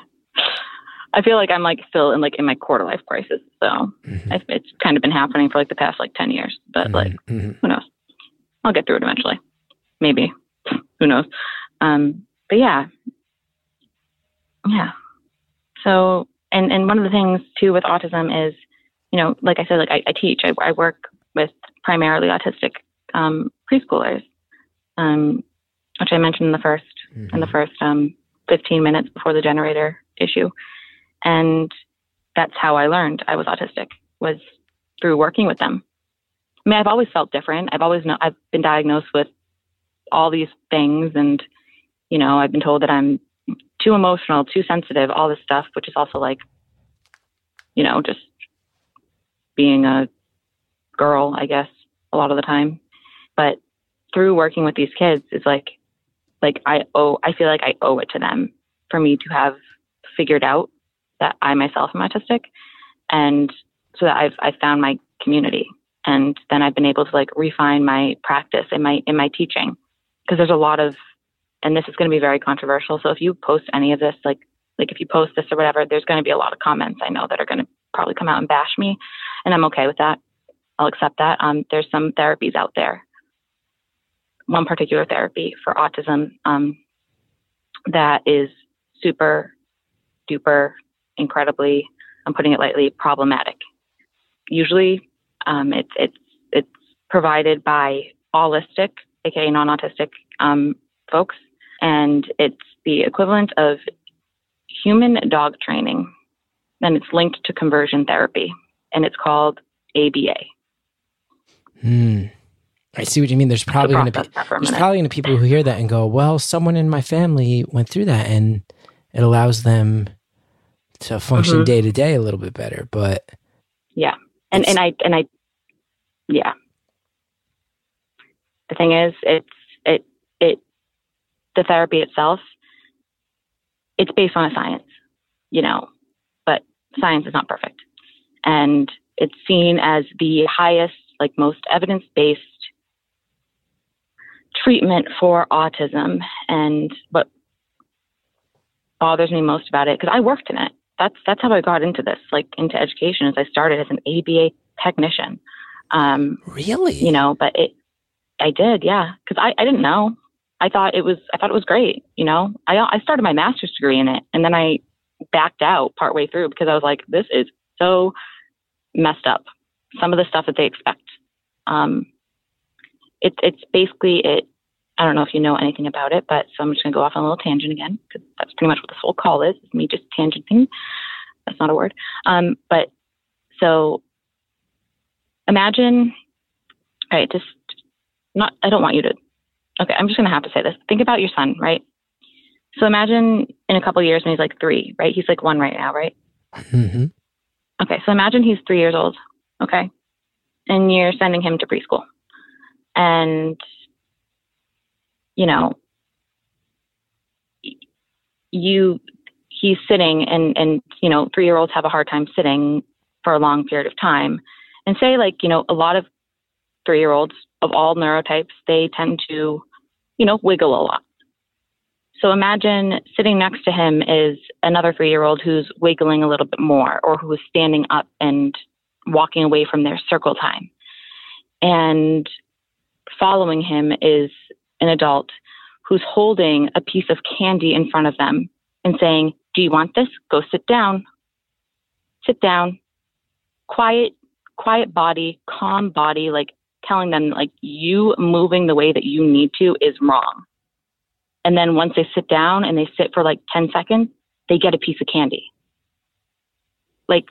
I feel like I'm like still in like in my quarter life crisis. So Mhm. I, it's kind of been happening for like the past like 10 years, but like Mhm, mhm. who knows? I'll get through it eventually. Maybe. Who knows? Um, but yeah. Yeah. So, and, and one of the things too with autism is, you know, like I said, like I, I teach, I, I work with primarily autistic um, preschoolers, um, which I mentioned in the first in the first um, 15 minutes before the generator issue. And that's how I learned I was autistic was through working with them. I mean, I've always felt different. I've always known, I've been diagnosed with all these things and, you know, I've been told that I'm too emotional, too sensitive, all this stuff, which is also like, you know, just being a girl, I guess, a lot of the time. But through working with these kids it's like, like I owe, I feel like I owe it to them for me to have figured out that I myself am autistic, and so that I've I've found my community, and then I've been able to like refine my practice in my in my teaching, because there's a lot of, and this is going to be very controversial. So if you post any of this, like like if you post this or whatever, there's going to be a lot of comments I know that are going to probably come out and bash me, and I'm okay with that. I'll accept that. Um, there's some therapies out there one particular therapy for autism um, that is super duper incredibly i'm putting it lightly problematic usually um, it's it's it's provided by allistic aka non-autistic um, folks and it's the equivalent of human dog training and it's linked to conversion therapy and it's called ABA Hmm. I see what you mean. There's probably going to be process that for a there's probably going to people who hear that and go, "Well, someone in my family went through that, and it allows them to function Mhm. day to day a little bit better." But Yeah. And It's- and I and I yeah. The thing is it's it it the therapy itself it's based on a science, you know, but science is not perfect. And it's seen as the highest like most evidence-based treatment for autism and what bothers me most about it because I worked in it that's that's how I got into this, like into education. As I started as an ABA technician, um, really, you know, but it, I did, yeah, because I, I didn't know. I thought it was I thought it was great, you know. I I started my master's degree in it, and then I backed out partway through because I was like, this is so messed up. Some of the stuff that they expect. Um, it's it's basically it. I don't know if you know anything about it, but so I'm just going to go off on a little tangent again because that's pretty much what this whole call is, is me just tangenting. That's not a word. Um, but so imagine, all right, just not, I don't want you to, okay, I'm just going to have to say this. Think about your son, right? So imagine in a couple of years when he's like three, right? He's like one right now, right? hmm Okay, so imagine he's three years old, okay? And you're sending him to preschool. And, you know, you, he's sitting and, and, you know, three year olds have a hard time sitting for a long period of time. And say, like, you know, a lot of three year olds of all neurotypes, they tend to you know, wiggle a lot. So imagine sitting next to him is another three year old who's wiggling a little bit more or who is standing up and walking away from their circle time. And following him is an adult who's holding a piece of candy in front of them and saying, Do you want this? Go sit down. Sit down. Quiet, quiet body, calm body, like telling them, like, you moving the way that you need to is wrong. And then once they sit down and they sit for like 10 seconds, they get a piece of candy. Like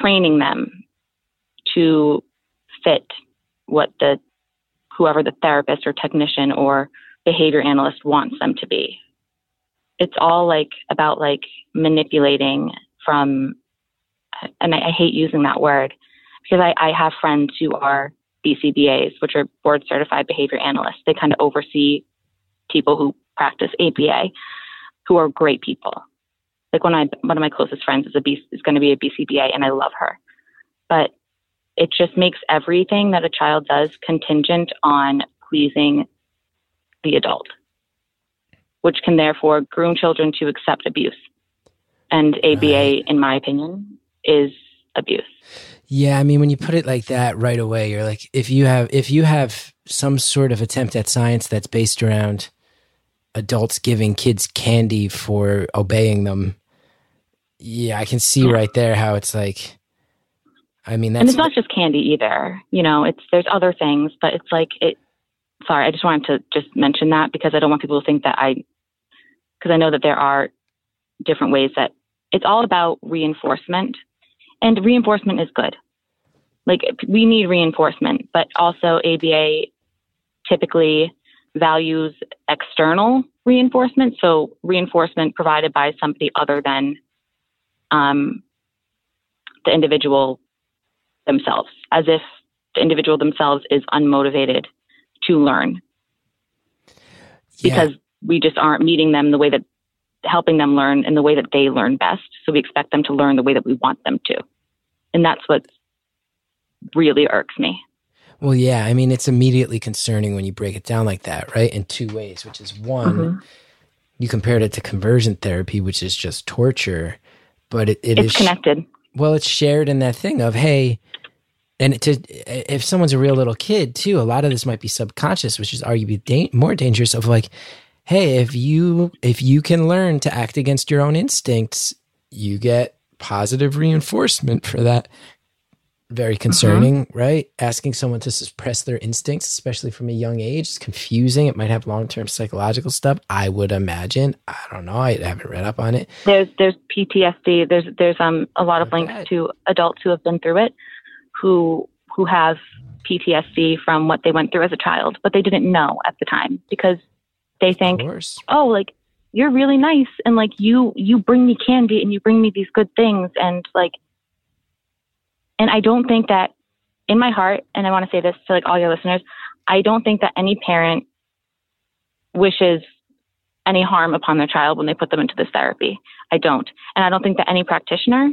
training them to fit what the whoever the therapist or technician or behavior analyst wants them to be. It's all like about like manipulating from, and I, I hate using that word because I, I have friends who are BCBAs, which are board certified behavior analysts. They kind of oversee people who practice ABA, who are great people. Like one of my, one of my closest friends is a B, is going to be a BCBA, and I love her. But it just makes everything that a child does contingent on pleasing the adult, which can therefore groom children to accept abuse. And ABA, right. in my opinion, is abuse. Yeah, I mean, when you put it like that right away, you're like, if you have if you have some sort of attempt at science that's based around adults giving kids candy for obeying them, yeah, I can see hmm. right there how it's like. I mean, and it's not just candy either. You know, it's there's other things, but it's like it. Sorry, I just wanted to just mention that because I don't want people to think that I, because I know that there are different ways that it's all about reinforcement, and reinforcement is good. Like we need reinforcement, but also ABA typically values external reinforcement, so reinforcement provided by somebody other than um, the individual themselves, as if the individual themselves is unmotivated to learn because we just aren't meeting them the way that helping them learn in the way that they learn best. So we expect them to learn the way that we want them to. And that's what really irks me. Well, yeah. I mean, it's immediately concerning when you break it down like that, right? In two ways, which is one, mm-hmm. you compared it to conversion therapy, which is just torture, but it, it it's is connected. Well, it's shared in that thing of, hey, and to if someone's a real little kid too, a lot of this might be subconscious, which is arguably da- more dangerous. Of like, hey, if you if you can learn to act against your own instincts, you get positive reinforcement for that very concerning, mm-hmm. right? Asking someone to suppress their instincts, especially from a young age, is confusing. It might have long term psychological stuff. I would imagine. I don't know. I haven't read up on it. There's there's PTSD. There's there's um a lot of links to adults who have been through it, who who have PTSD from what they went through as a child, but they didn't know at the time because they think, oh, like you're really nice and like you you bring me candy and you bring me these good things and like and I don't think that in my heart, and I want to say this to like all your listeners, I don't think that any parent wishes any harm upon their child when they put them into this therapy. I don't. And I don't think that any practitioner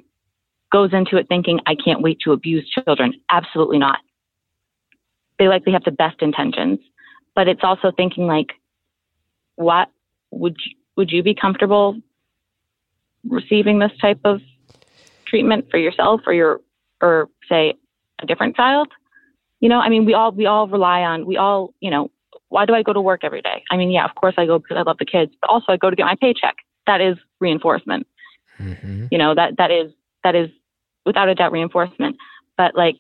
goes into it thinking, I can't wait to abuse children. Absolutely not. They likely have the best intentions, but it's also thinking like, what would you, would you be comfortable receiving this type of treatment for yourself or your or say a different child. You know, I mean, we all we all rely on we all you know. Why do I go to work every day? I mean, yeah, of course I go because I love the kids, but also I go to get my paycheck. That is reinforcement. Mm-hmm. You know that that is that is without a doubt reinforcement. But like,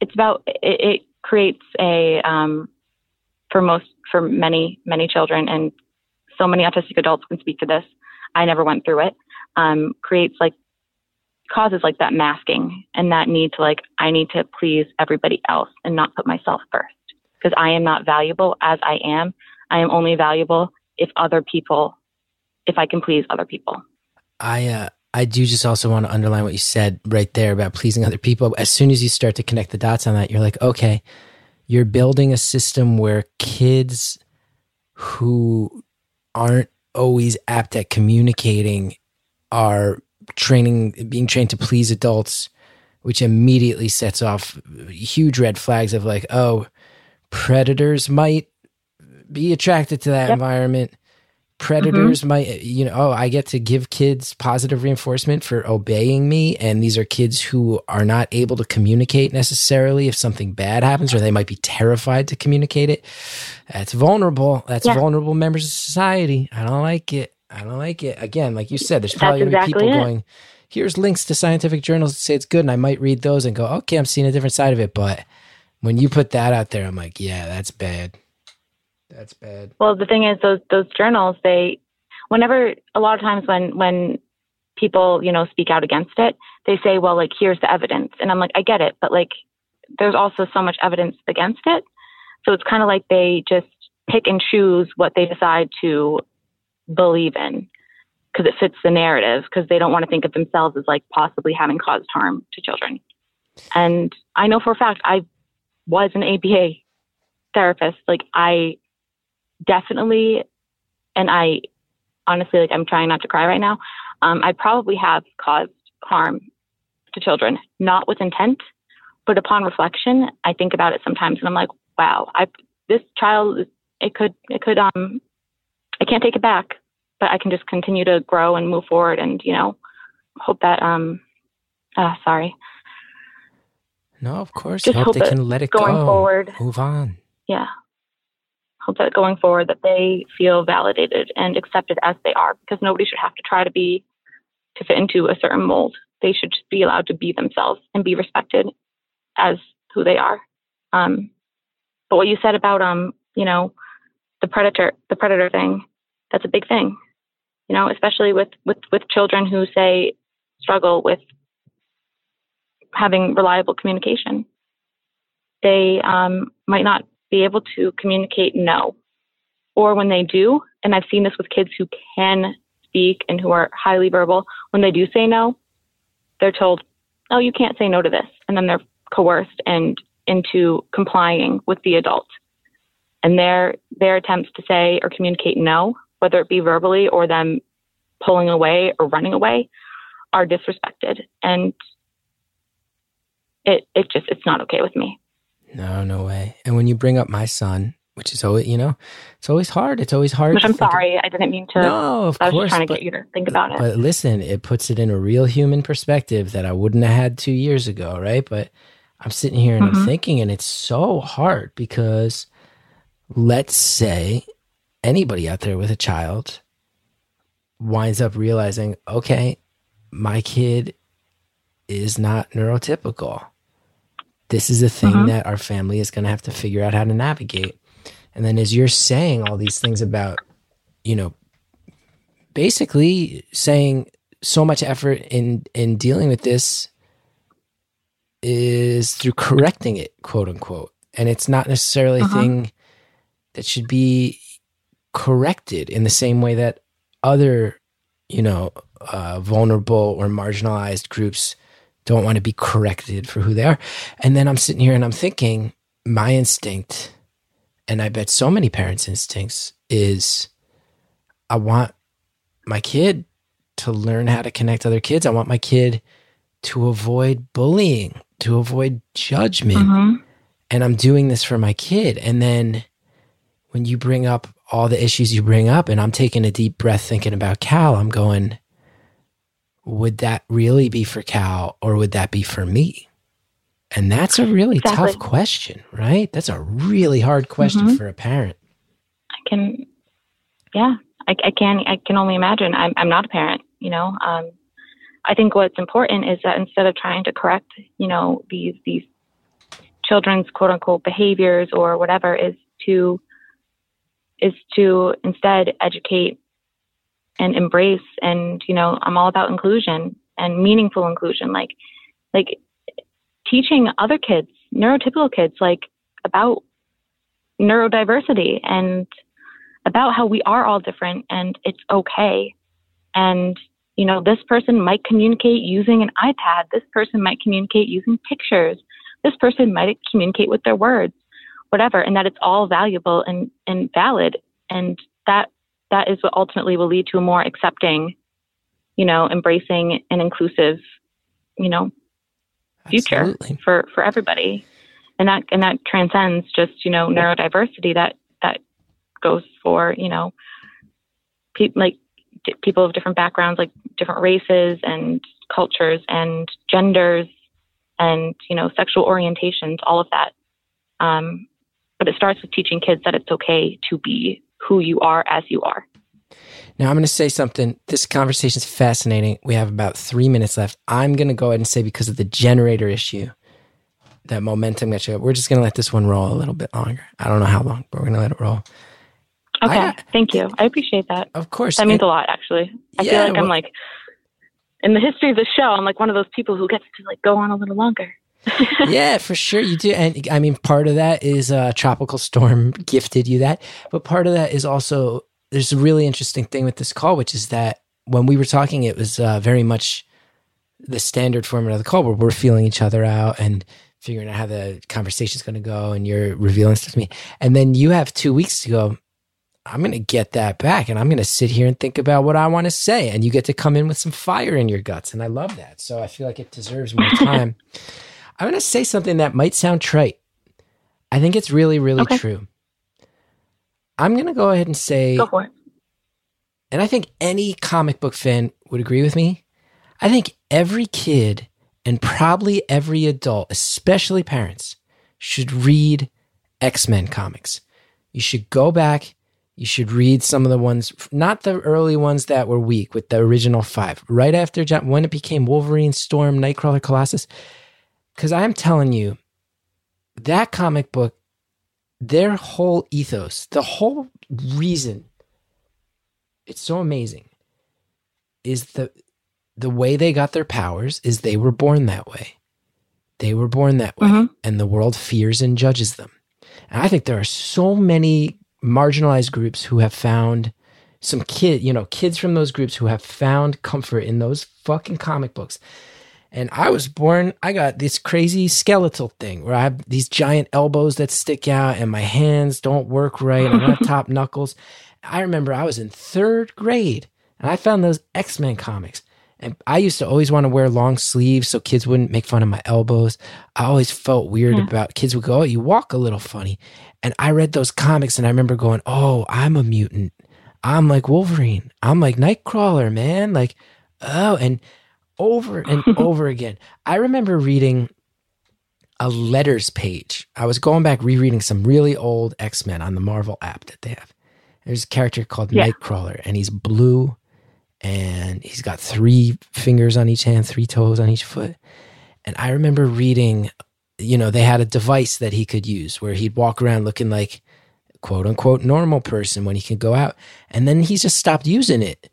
it's about it, it creates a um, for most for many many children and so many autistic adults can speak to this. I never went through it. Um, creates like causes like that masking and that need to like I need to please everybody else and not put myself first because I am not valuable as I am. I am only valuable if other people if I can please other people. I uh I do just also want to underline what you said right there about pleasing other people. As soon as you start to connect the dots on that, you're like, okay, you're building a system where kids who aren't always apt at communicating are training, being trained to please adults, which immediately sets off huge red flags of like, oh, predators might be attracted to that Yep. environment. Predators mm-hmm. might, you know, oh, I get to give kids positive reinforcement for obeying me. And these are kids who are not able to communicate necessarily if something bad happens, or they might be terrified to communicate it. That's vulnerable. That's Yeah. vulnerable members of society. I don't like it. I don't like it. Again, like you said, there's probably going to be exactly people it. going, here's links to scientific journals that say it's good. And I might read those and go, okay, I'm seeing a different side of it. But when you put that out there, I'm like, yeah, that's bad. That's bad. Well, the thing is, those those journals, they, whenever a lot of times when when people you know speak out against it, they say, well, like here's the evidence, and I'm like, I get it, but like there's also so much evidence against it, so it's kind of like they just pick and choose what they decide to believe in because it fits the narrative because they don't want to think of themselves as like possibly having caused harm to children. And I know for a fact I was an ABA therapist. Like I definitely, and I honestly, like I'm trying not to cry right now. Um, I probably have caused harm to children, not with intent, but upon reflection, I think about it sometimes, and I'm like, wow, I this child, it could, it could, um, I can't take it back, but I can just continue to grow and move forward, and you know, hope that, um, uh, sorry, No, of course. Just hope, hope they can let it going go. forward- Move on. yeah that going forward that they feel validated and accepted as they are because nobody should have to try to be to fit into a certain mold. They should just be allowed to be themselves and be respected as who they are. Um, but what you said about um you know the predator the predator thing that's a big thing. You know especially with with with children who say struggle with having reliable communication. They um, might not be able to communicate no. Or when they do, and I've seen this with kids who can speak and who are highly verbal, when they do say no, they're told, oh, you can't say no to this. And then they're coerced and into complying with the adult. And their their attempts to say or communicate no, whether it be verbally or them pulling away or running away, are disrespected. And it it just it's not okay with me. No, no way. And when you bring up my son, which is always, you know, it's always hard. It's always hard. Which I'm sorry, I didn't mean to. No, of I was course. just trying to but, get you to think about it. but listen, it puts it in a real human perspective that I wouldn't have had two years ago, right? But I'm sitting here and I'm Mhm. thinking, and it's so hard because let's say anybody out there with a child winds up realizing, okay, my kid is not neurotypical. This is a thing Mhm. that our family is going to have to figure out how to navigate. And then as you're saying all these things about, you know, basically saying so much effort in in dealing with this is through correcting it, quote unquote. And it's not necessarily Uh-huh. a thing that should be corrected in the same way that other, you know, uh, vulnerable or marginalized groups don't want to be corrected for who they are. And then I'm sitting here and I'm thinking, my instinct, and I bet so many parents' instincts, is I want my kid to learn how to connect to other kids. I want my kid to avoid bullying, to avoid judgment. Mhm. And I'm doing this for my kid. And then when you bring up all the issues you bring up, and I'm taking a deep breath thinking about Cal, I'm going, would that really be for Cal or would that be for me? And that's a really Exactly. tough question, right? That's a really hard question Mhm. for a parent. I can, yeah, I, I can, I can only imagine. I'm, I'm not a parent, you know. Um, I think what's important is that instead of trying to correct, you know, these these children's quote unquote behaviors or whatever, is to is to instead educate and embrace. And you know, I'm all about inclusion and meaningful inclusion, like like teaching other kids, neurotypical kids, like about neurodiversity and about how we are all different and it's okay. And, you know, this person might communicate using an iPad. This person might communicate using pictures. This person might communicate with their words, whatever, and that it's all valuable and, and valid. And that that is what ultimately will lead to a more accepting, you know, embracing and inclusive, you know, future Absolutely. for for everybody and that and that transcends just you know neurodiversity that that goes for you know, pe- like d- people of different backgrounds, like different races and cultures and genders, and you know, sexual orientations, all of that. Um, but it starts with teaching kids that it's okay to be who you are as you are. Now I'm going to say something. This conversation is fascinating. We have about three minutes left. I'm going to go ahead and say because of the generator issue, that momentum got you. We're just going to let this one roll a little bit longer. I don't know how long, but we're going to let it roll. Okay, I- thank you. I appreciate that. Of course. That means and- a lot, actually. I Yeah, feel like well- I'm like in the history of the show. I'm like one of those people who gets to like go on a little longer. yeah, for sure you do. And I mean, part of that is uh, tropical storm gifted you that, but part of that is also there's a really interesting thing with this call, which is that when we were talking, it was uh, very much the standard format of the call where we're feeling each other out and figuring out how the conversation's going to go, and you're revealing stuff to me, and then you have two weeks to go. I'm going to get that back and I'm going to sit here and think about what I want to say. And you get to come in with some fire in your guts. And I love that. So I feel like it deserves more time. I'm going to say something that might sound trite. I think it's really, really Okay. true. I'm going to go ahead and say, Go for it. and I think any comic book fan would agree with me. I think every kid and probably every adult, especially parents, should read X Men comics. You should go back. You should read some of the ones, not the early ones that were weak with the original five, right after John, when it became Wolverine, Storm, Nightcrawler, Colossus. Because I'm telling you, that comic book, their whole ethos, the whole reason it's so amazing is the the way they got their powers is they were born that way. They were born that way Mhm. and the world fears and judges them. And I think there are so many marginalized groups who have found some kid, you know, kids from those groups who have found comfort in those fucking comic books. And I was born, I got this crazy skeletal thing where I have these giant elbows that stick out and my hands don't work right. I don't top knuckles. I remember I was in third grade and I found those X Men comics. And I used to always want to wear long sleeves so kids wouldn't make fun of my elbows. I always felt weird Yeah. about kids would go, Oh, you walk a little funny. And I read those comics and I remember going, Oh, I'm a mutant. I'm like Wolverine. I'm like Nightcrawler, man. Like, oh, and over and over again. I remember reading a letters page. I was going back rereading some really old X Men on the Marvel app that they have. There's a character called Yeah. Nightcrawler, and he's blue, and he's got three fingers on each hand, three toes on each foot. And I remember reading, you know, they had a device that he could use where he'd walk around looking like quote unquote normal person when he could go out. And then he just stopped using it.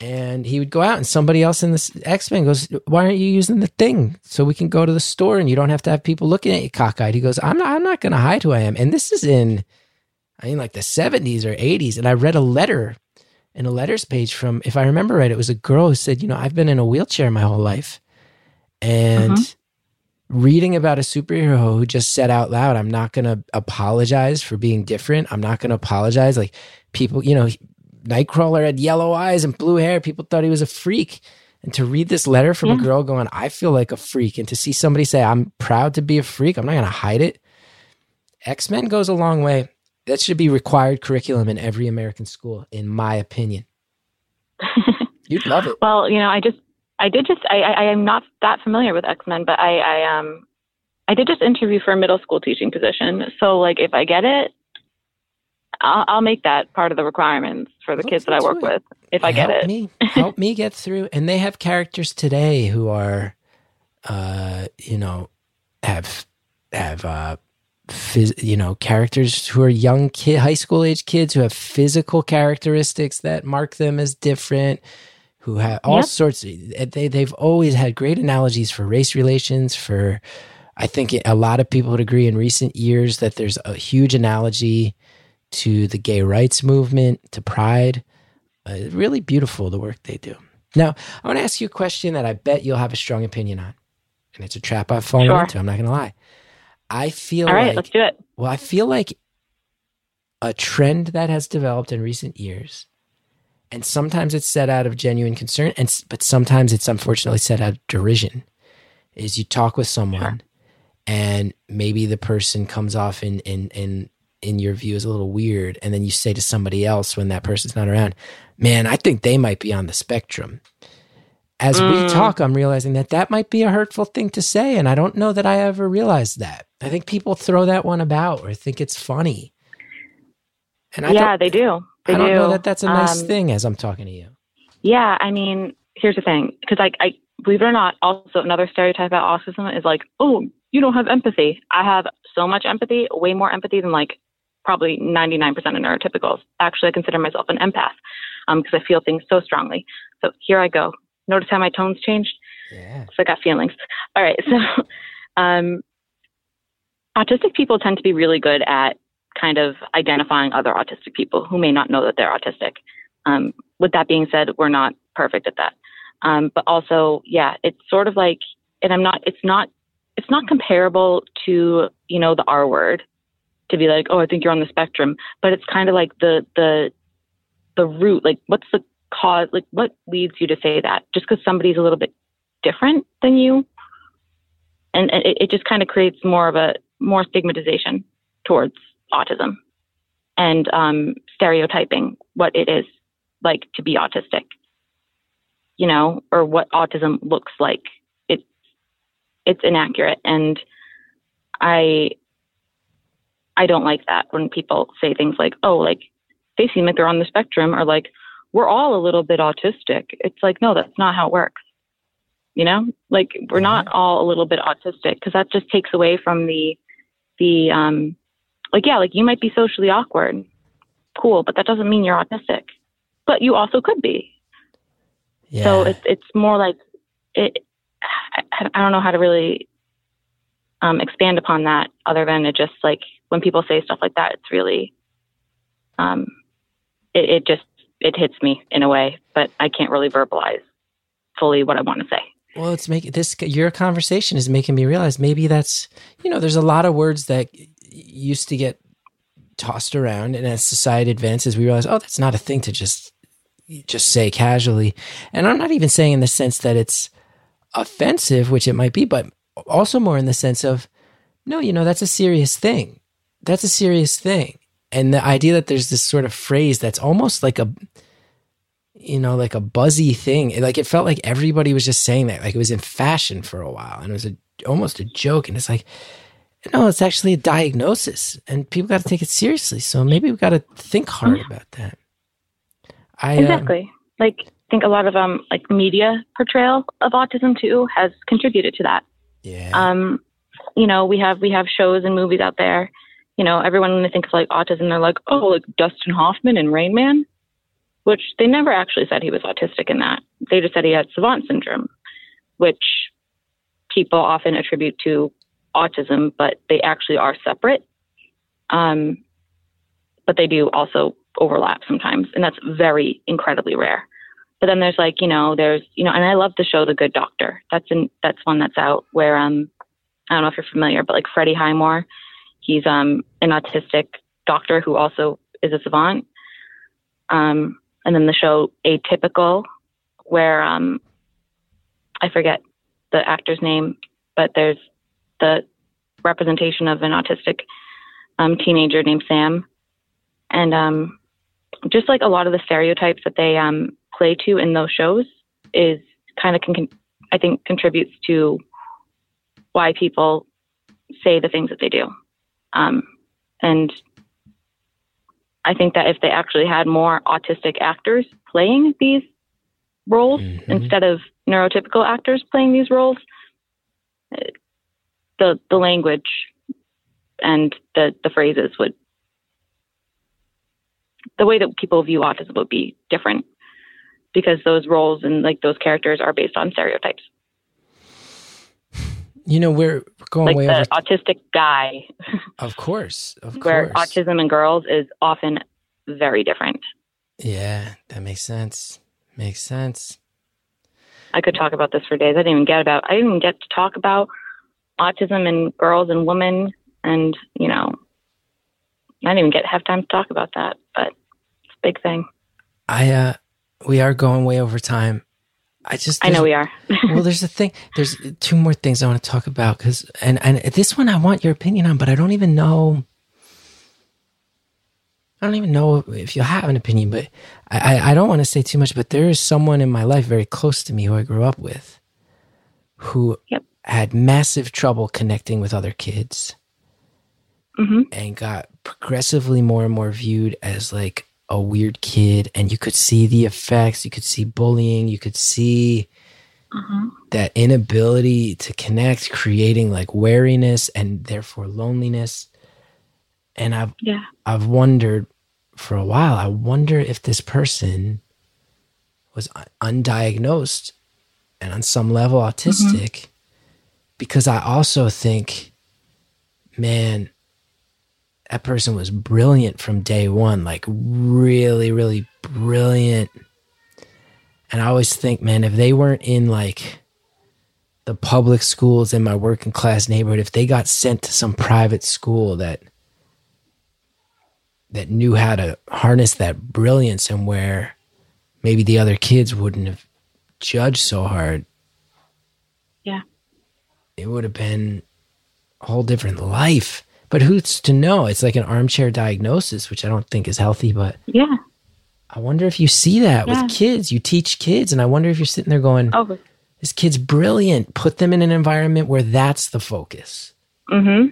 And he would go out and somebody else in this X Men goes, Why aren't you using the thing? So we can go to the store and you don't have to have people looking at you cockeyed. He goes, I'm not I'm not gonna hide who I am. And this is in I mean like the seventies or eighties. And I read a letter in a letters page from if I remember right, it was a girl who said, you know, I've been in a wheelchair my whole life. And uh-huh. reading about a superhero who just said out loud, I'm not going to apologize for being different. I'm not going to apologize. Like people, you know, Nightcrawler had yellow eyes and blue hair. People thought he was a freak. And to read this letter from a girl going, I feel like a freak, and to see somebody say, I'm proud to be a freak, I'm not going to hide it. X Men goes a long way. That should be required curriculum in every American school, in my opinion. You'd love it. Well, you know, I just, I did just, I, I, I am not that familiar with X Men, but I, I, um, I did just interview for a middle school teaching position. So, like, if I get it, I'll, I'll make that part of the requirements for the kids that I work it. with. If I get it, me help me get through and they have characters today who are uh you know have have uh phys- you know characters who are young kid high school age kids who have physical characteristics that mark them as different who have all Yep. sorts of, they they've always had great analogies for race relations for I think a lot of people would agree in recent years that there's a huge analogy to the gay rights movement, to pride. Uh, really beautiful the work they do. Now, I want to ask you a question that I bet you'll have a strong opinion on. And it's a trap I've fallen Sure. into. I'm not going to lie. I feel all right, like, let's do it. well, I feel like a trend that has developed in recent years, and sometimes it's set out of genuine concern, and but sometimes it's unfortunately set out of derision. Is you talk with someone, and maybe the person comes off in in in in your view is a little weird, and then you say to somebody else when that person's not around, man, I think they might be on the spectrum. As Mm. we talk, I'm realizing that that might be a hurtful thing to say, and I don't know that I ever realized that. I think people throw that one about or think it's funny. And I yeah, they do. They I don't do. know that that's a nice Um, thing as I'm talking to you. Yeah, I mean, here's the thing, because like I believe it or not, also another stereotype about autism is like, oh, you don't have empathy. I have so much empathy, way more empathy than like probably 99% of neurotypicals. Actually, I consider myself an empath because I feel things so strongly. So here I go. Notice how my tone's changed? Yeah. So I got feelings. All right. So, um, autistic people tend to be really good at kind of identifying other autistic people who may not know that they're autistic. Um, with that being said, we're not perfect at that. Um, but also, yeah, it's sort of like, and I'm not, it's not, it's not comparable to, you know, the R word to be like, oh, I think you're on the spectrum, but it's kind of like the, the, the root, like what's the cause, like what leads you to say that just because somebody's a little bit different than you. And, and it, it just kind of creates more of a, more stigmatization towards autism and um, stereotyping what it is like to be autistic, you know, or what autism looks like. It's it's inaccurate, and I I don't like that when people say things like, "Oh, like they seem like they're on the spectrum," or like we're all a little bit autistic. It's like, no, that's not how it works. You know, like we're not all a little bit autistic because that just takes away from the the um like yeah, like you might be socially awkward. Cool, but that doesn't mean you're autistic. But you also could be. Yeah. So it's it's more like it. I, I don't know how to really um, expand upon that, other than it just like when people say stuff like that, it's really, um, it, it just it hits me in a way, but I can't really verbalize fully what I want to say. Well, it's making this your conversation is making me realize maybe that's you know there's a lot of words that used to get tossed around, and as society advances, we realize oh that's not a thing to just just say casually. And I'm not even saying in the sense that it's offensive, which it might be, but also more in the sense of no, you know that's a serious thing. That's a serious thing, and the idea that there's this sort of phrase that's almost like a you know, like a buzzy thing. Like it felt like everybody was just saying that. Like it was in fashion for a while and it was a, almost a joke. And it's like, no, it's actually a diagnosis and people got to take it seriously. So maybe we've got to think hard about that. I, um, Exactly. like I think a lot of um like media portrayal of autism too has contributed to that. yeah. Um, you know, we have we have shows and movies out there. You know, everyone when they think of like autism, they're like, oh, like Dustin Hoffman and Rain Man, which they never actually said he was autistic in that. They just said he had savant syndrome, which people often attribute to autism, but they actually are separate. Um, but they do also overlap sometimes, and that's very incredibly rare. But then there's like, you know, there's, you know, and I love the show The Good Doctor. That's in, that's one that's out where, um, I don't know if you're familiar, but like Freddie Highmore, he's, um, an autistic doctor who also is a savant. Um, and then the show Atypical, where, um, I forget the actor's name, but there's the representation of an autistic, um, teenager named Sam. And, um, just like a lot of the stereotypes that they, um, play to in those shows is kind of con- I think contributes to why people say the things that they do. Um, and I think that if they actually had more autistic actors playing these roles Mhm. instead of neurotypical actors playing these roles, the the language and the the phrases would the way that people view autism would be different because those roles and like those characters are based on stereotypes. You know, we're going like way the over. autistic guy, of course. Of where course. autism in girls is often very different. yeah, that makes sense. Makes sense. I could talk about this for days. I didn't even get about. I didn't even get to talk about autism in girls and women, and you know, I didn't even get have time to talk about that. But it's a big thing. I, uh, we are going way over time. I just, I know we are. well, there's a thing. There's two more things I want to talk about because, and and this one I want your opinion on, but I don't even know. I don't even know if you have an opinion, but I, I, don't want to say too much. But there is someone in my life very close to me who I grew up with, who Yep. had massive trouble connecting with other kids, hmm and got progressively more and more viewed as like a weird kid. And you could see the effects. You could see bullying. You could see hmm that inability to connect, creating like wariness and therefore loneliness. And I've Yeah. I've wondered for a while. I wonder if this person was undiagnosed and on some level autistic, because I also think, man, that person was brilliant from day one. Like really, really brilliant. And I always think, man, if they weren't in like the public schools in my working class neighborhood, if they got sent to some private school that that knew how to harness that brilliance and where maybe the other kids wouldn't have judged so hard, Yeah. it would have been a whole different life. But who's to know? It's like an armchair diagnosis, which I don't think is healthy, but Yeah. I wonder if you see that Yeah. with kids. You teach kids, and I wonder if you're sitting there going, Oh. This kid's brilliant. Put them in an environment where that's the focus. Mm-hmm.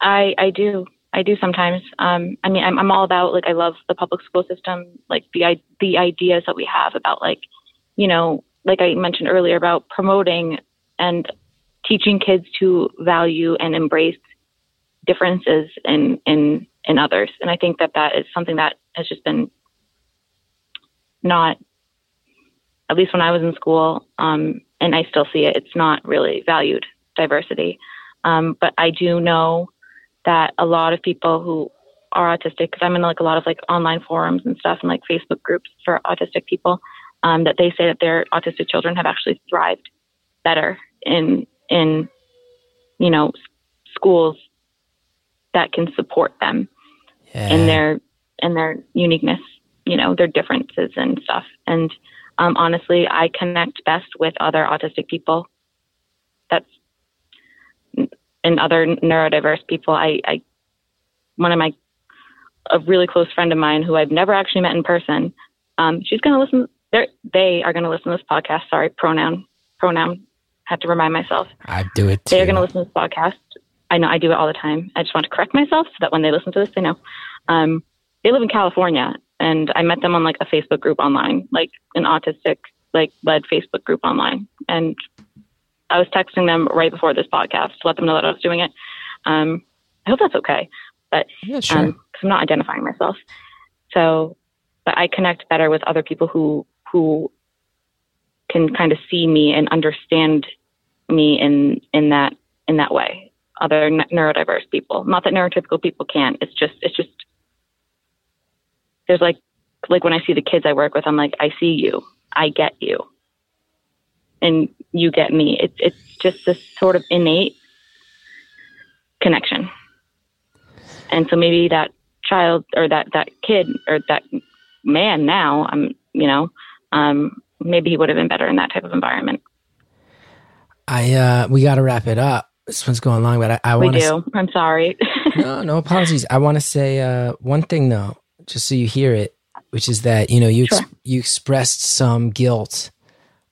I I do. I do sometimes. Um, I mean, I'm I'm all about like I love the public school system, like the i- the ideas that we have about like, you know, like I mentioned earlier about promoting and teaching kids to value and embrace differences in in in others. And I think that that is something that has just been not, at least when I was in school, um, and I still see it. It's not really valued diversity. Um, but I do know that a lot of people who are autistic, because I'm in like a lot of like online forums and stuff and like Facebook groups for autistic people, um, that they say that their autistic children have actually thrived better in in you know schools that can support them Yeah. in their in their uniqueness, you know, their differences and stuff. And um, honestly, I connect best with other autistic people. That's and other neurodiverse people. I, I one of my a really close friend of mine who I've never actually met in person. Um, she's going to listen. They are going to listen to this podcast. Sorry, pronoun pronoun. Have to remind myself. I do it too. They are going to listen to this podcast. I know I do it all the time. I just want to correct myself so that when they listen to this, they know. Um, they live in California, and I met them on like a Facebook group online, like an autistic like led Facebook group online, and I was texting them right before this podcast to let them know that I was doing it. Um, I hope that's okay, but Yeah, sure. um, 'cause I'm not identifying myself. So, but I connect better with other people who who can kind of see me and understand me in in that in that way. Other neurodiverse people, not that neurotypical people can't. It's just it's just there's like like when I see the kids I work with, I'm like, I see you, I get you, and you get me. It's it's just this sort of innate connection. And so maybe that child or that that kid or that man now, I'm you know, um, maybe he would have been better in that type of environment. I uh we got to wrap it up. This one's going long, but I, I want to. We do. I'm sorry. No, no apologies. I want to say uh one thing though, just so you hear it, which is that you know you ex- Sure. you expressed some guilt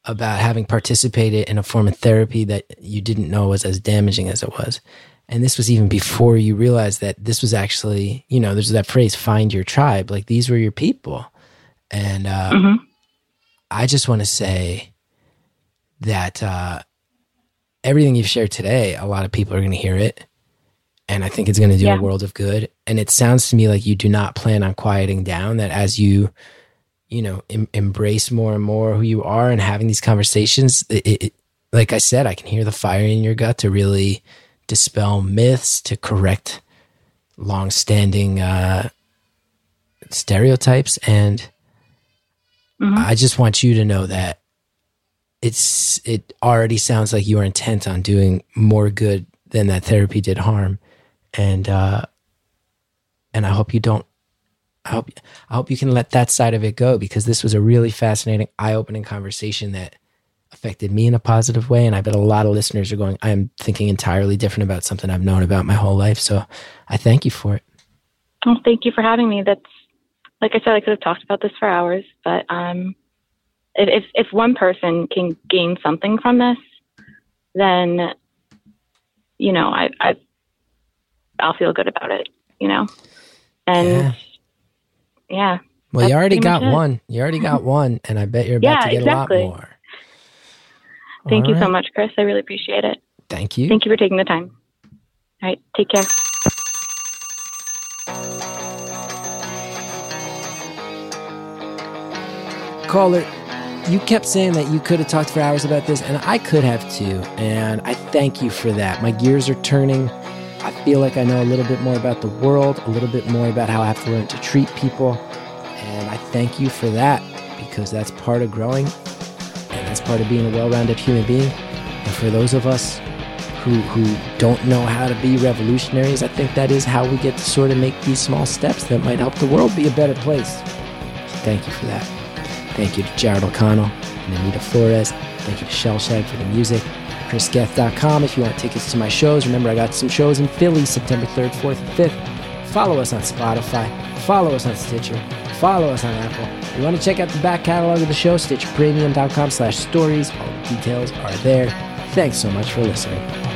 about having participated in a form of therapy that you didn't know was as damaging as it was. And this was even before you realized that this was actually, you know, there's that phrase, find your tribe. Like these were your people. And uh, Mhm. I just want to say that uh, everything you've shared today, a lot of people are going to hear it. And I think it's going to do Yeah. a world of good. And it sounds to me like you do not plan on quieting down, that as you, you know, em- embrace more and more who you are and having these conversations, it, it, like I said, I can hear the fire in your gut to really dispel myths, to correct long-standing uh, stereotypes, and Mhm. I just want you to know that it's it already sounds like you are intent on doing more good than that therapy did harm, and uh, and I hope you don't. I hope I hope you can let that side of it go because this was a really fascinating, eye-opening conversation that affected me in a positive way, and I bet a lot of listeners are going. I'm thinking entirely different about something I've known about my whole life, so I thank you for it. Well, thank you for having me. That's like I said, I could have talked about this for hours, but um, if if one person can gain something from this, then you know I I I'll feel good about it. You know, and Yeah. yeah, Well, you already got one. You already got one, and I bet you're about Yeah, to get exactly. a lot more. thank All you so much, Chris. I really appreciate it. Thank you. Thank you for taking the time. All right, take care. Caller, you kept saying that you could have talked for hours about this, and I could have too. And I thank you for that. My gears are turning. I feel like I know a little bit more about the world, a little bit more about how I have to learn to treat people. And I thank you for that because that's part of growing and that's part of being a well rounded human being. And for those of us who, who don't know how to be revolutionaries, I think that is how we get to sort of make these small steps that might help the world be a better place. Thank you for that. Thank you to Jared O'Connell and Anita Flores. Thank you to Shellshag for the music. ChrisGethard.com if you want tickets to my shows. Remember, I got some shows in Philly September 3rd, 4th, and 5th. Follow us on Spotify. Follow us on Stitcher. Follow us on Apple. If you want to check out the back catalog of the show, stitcherpremium.com slash stories. All the details are there. Thanks so much for listening.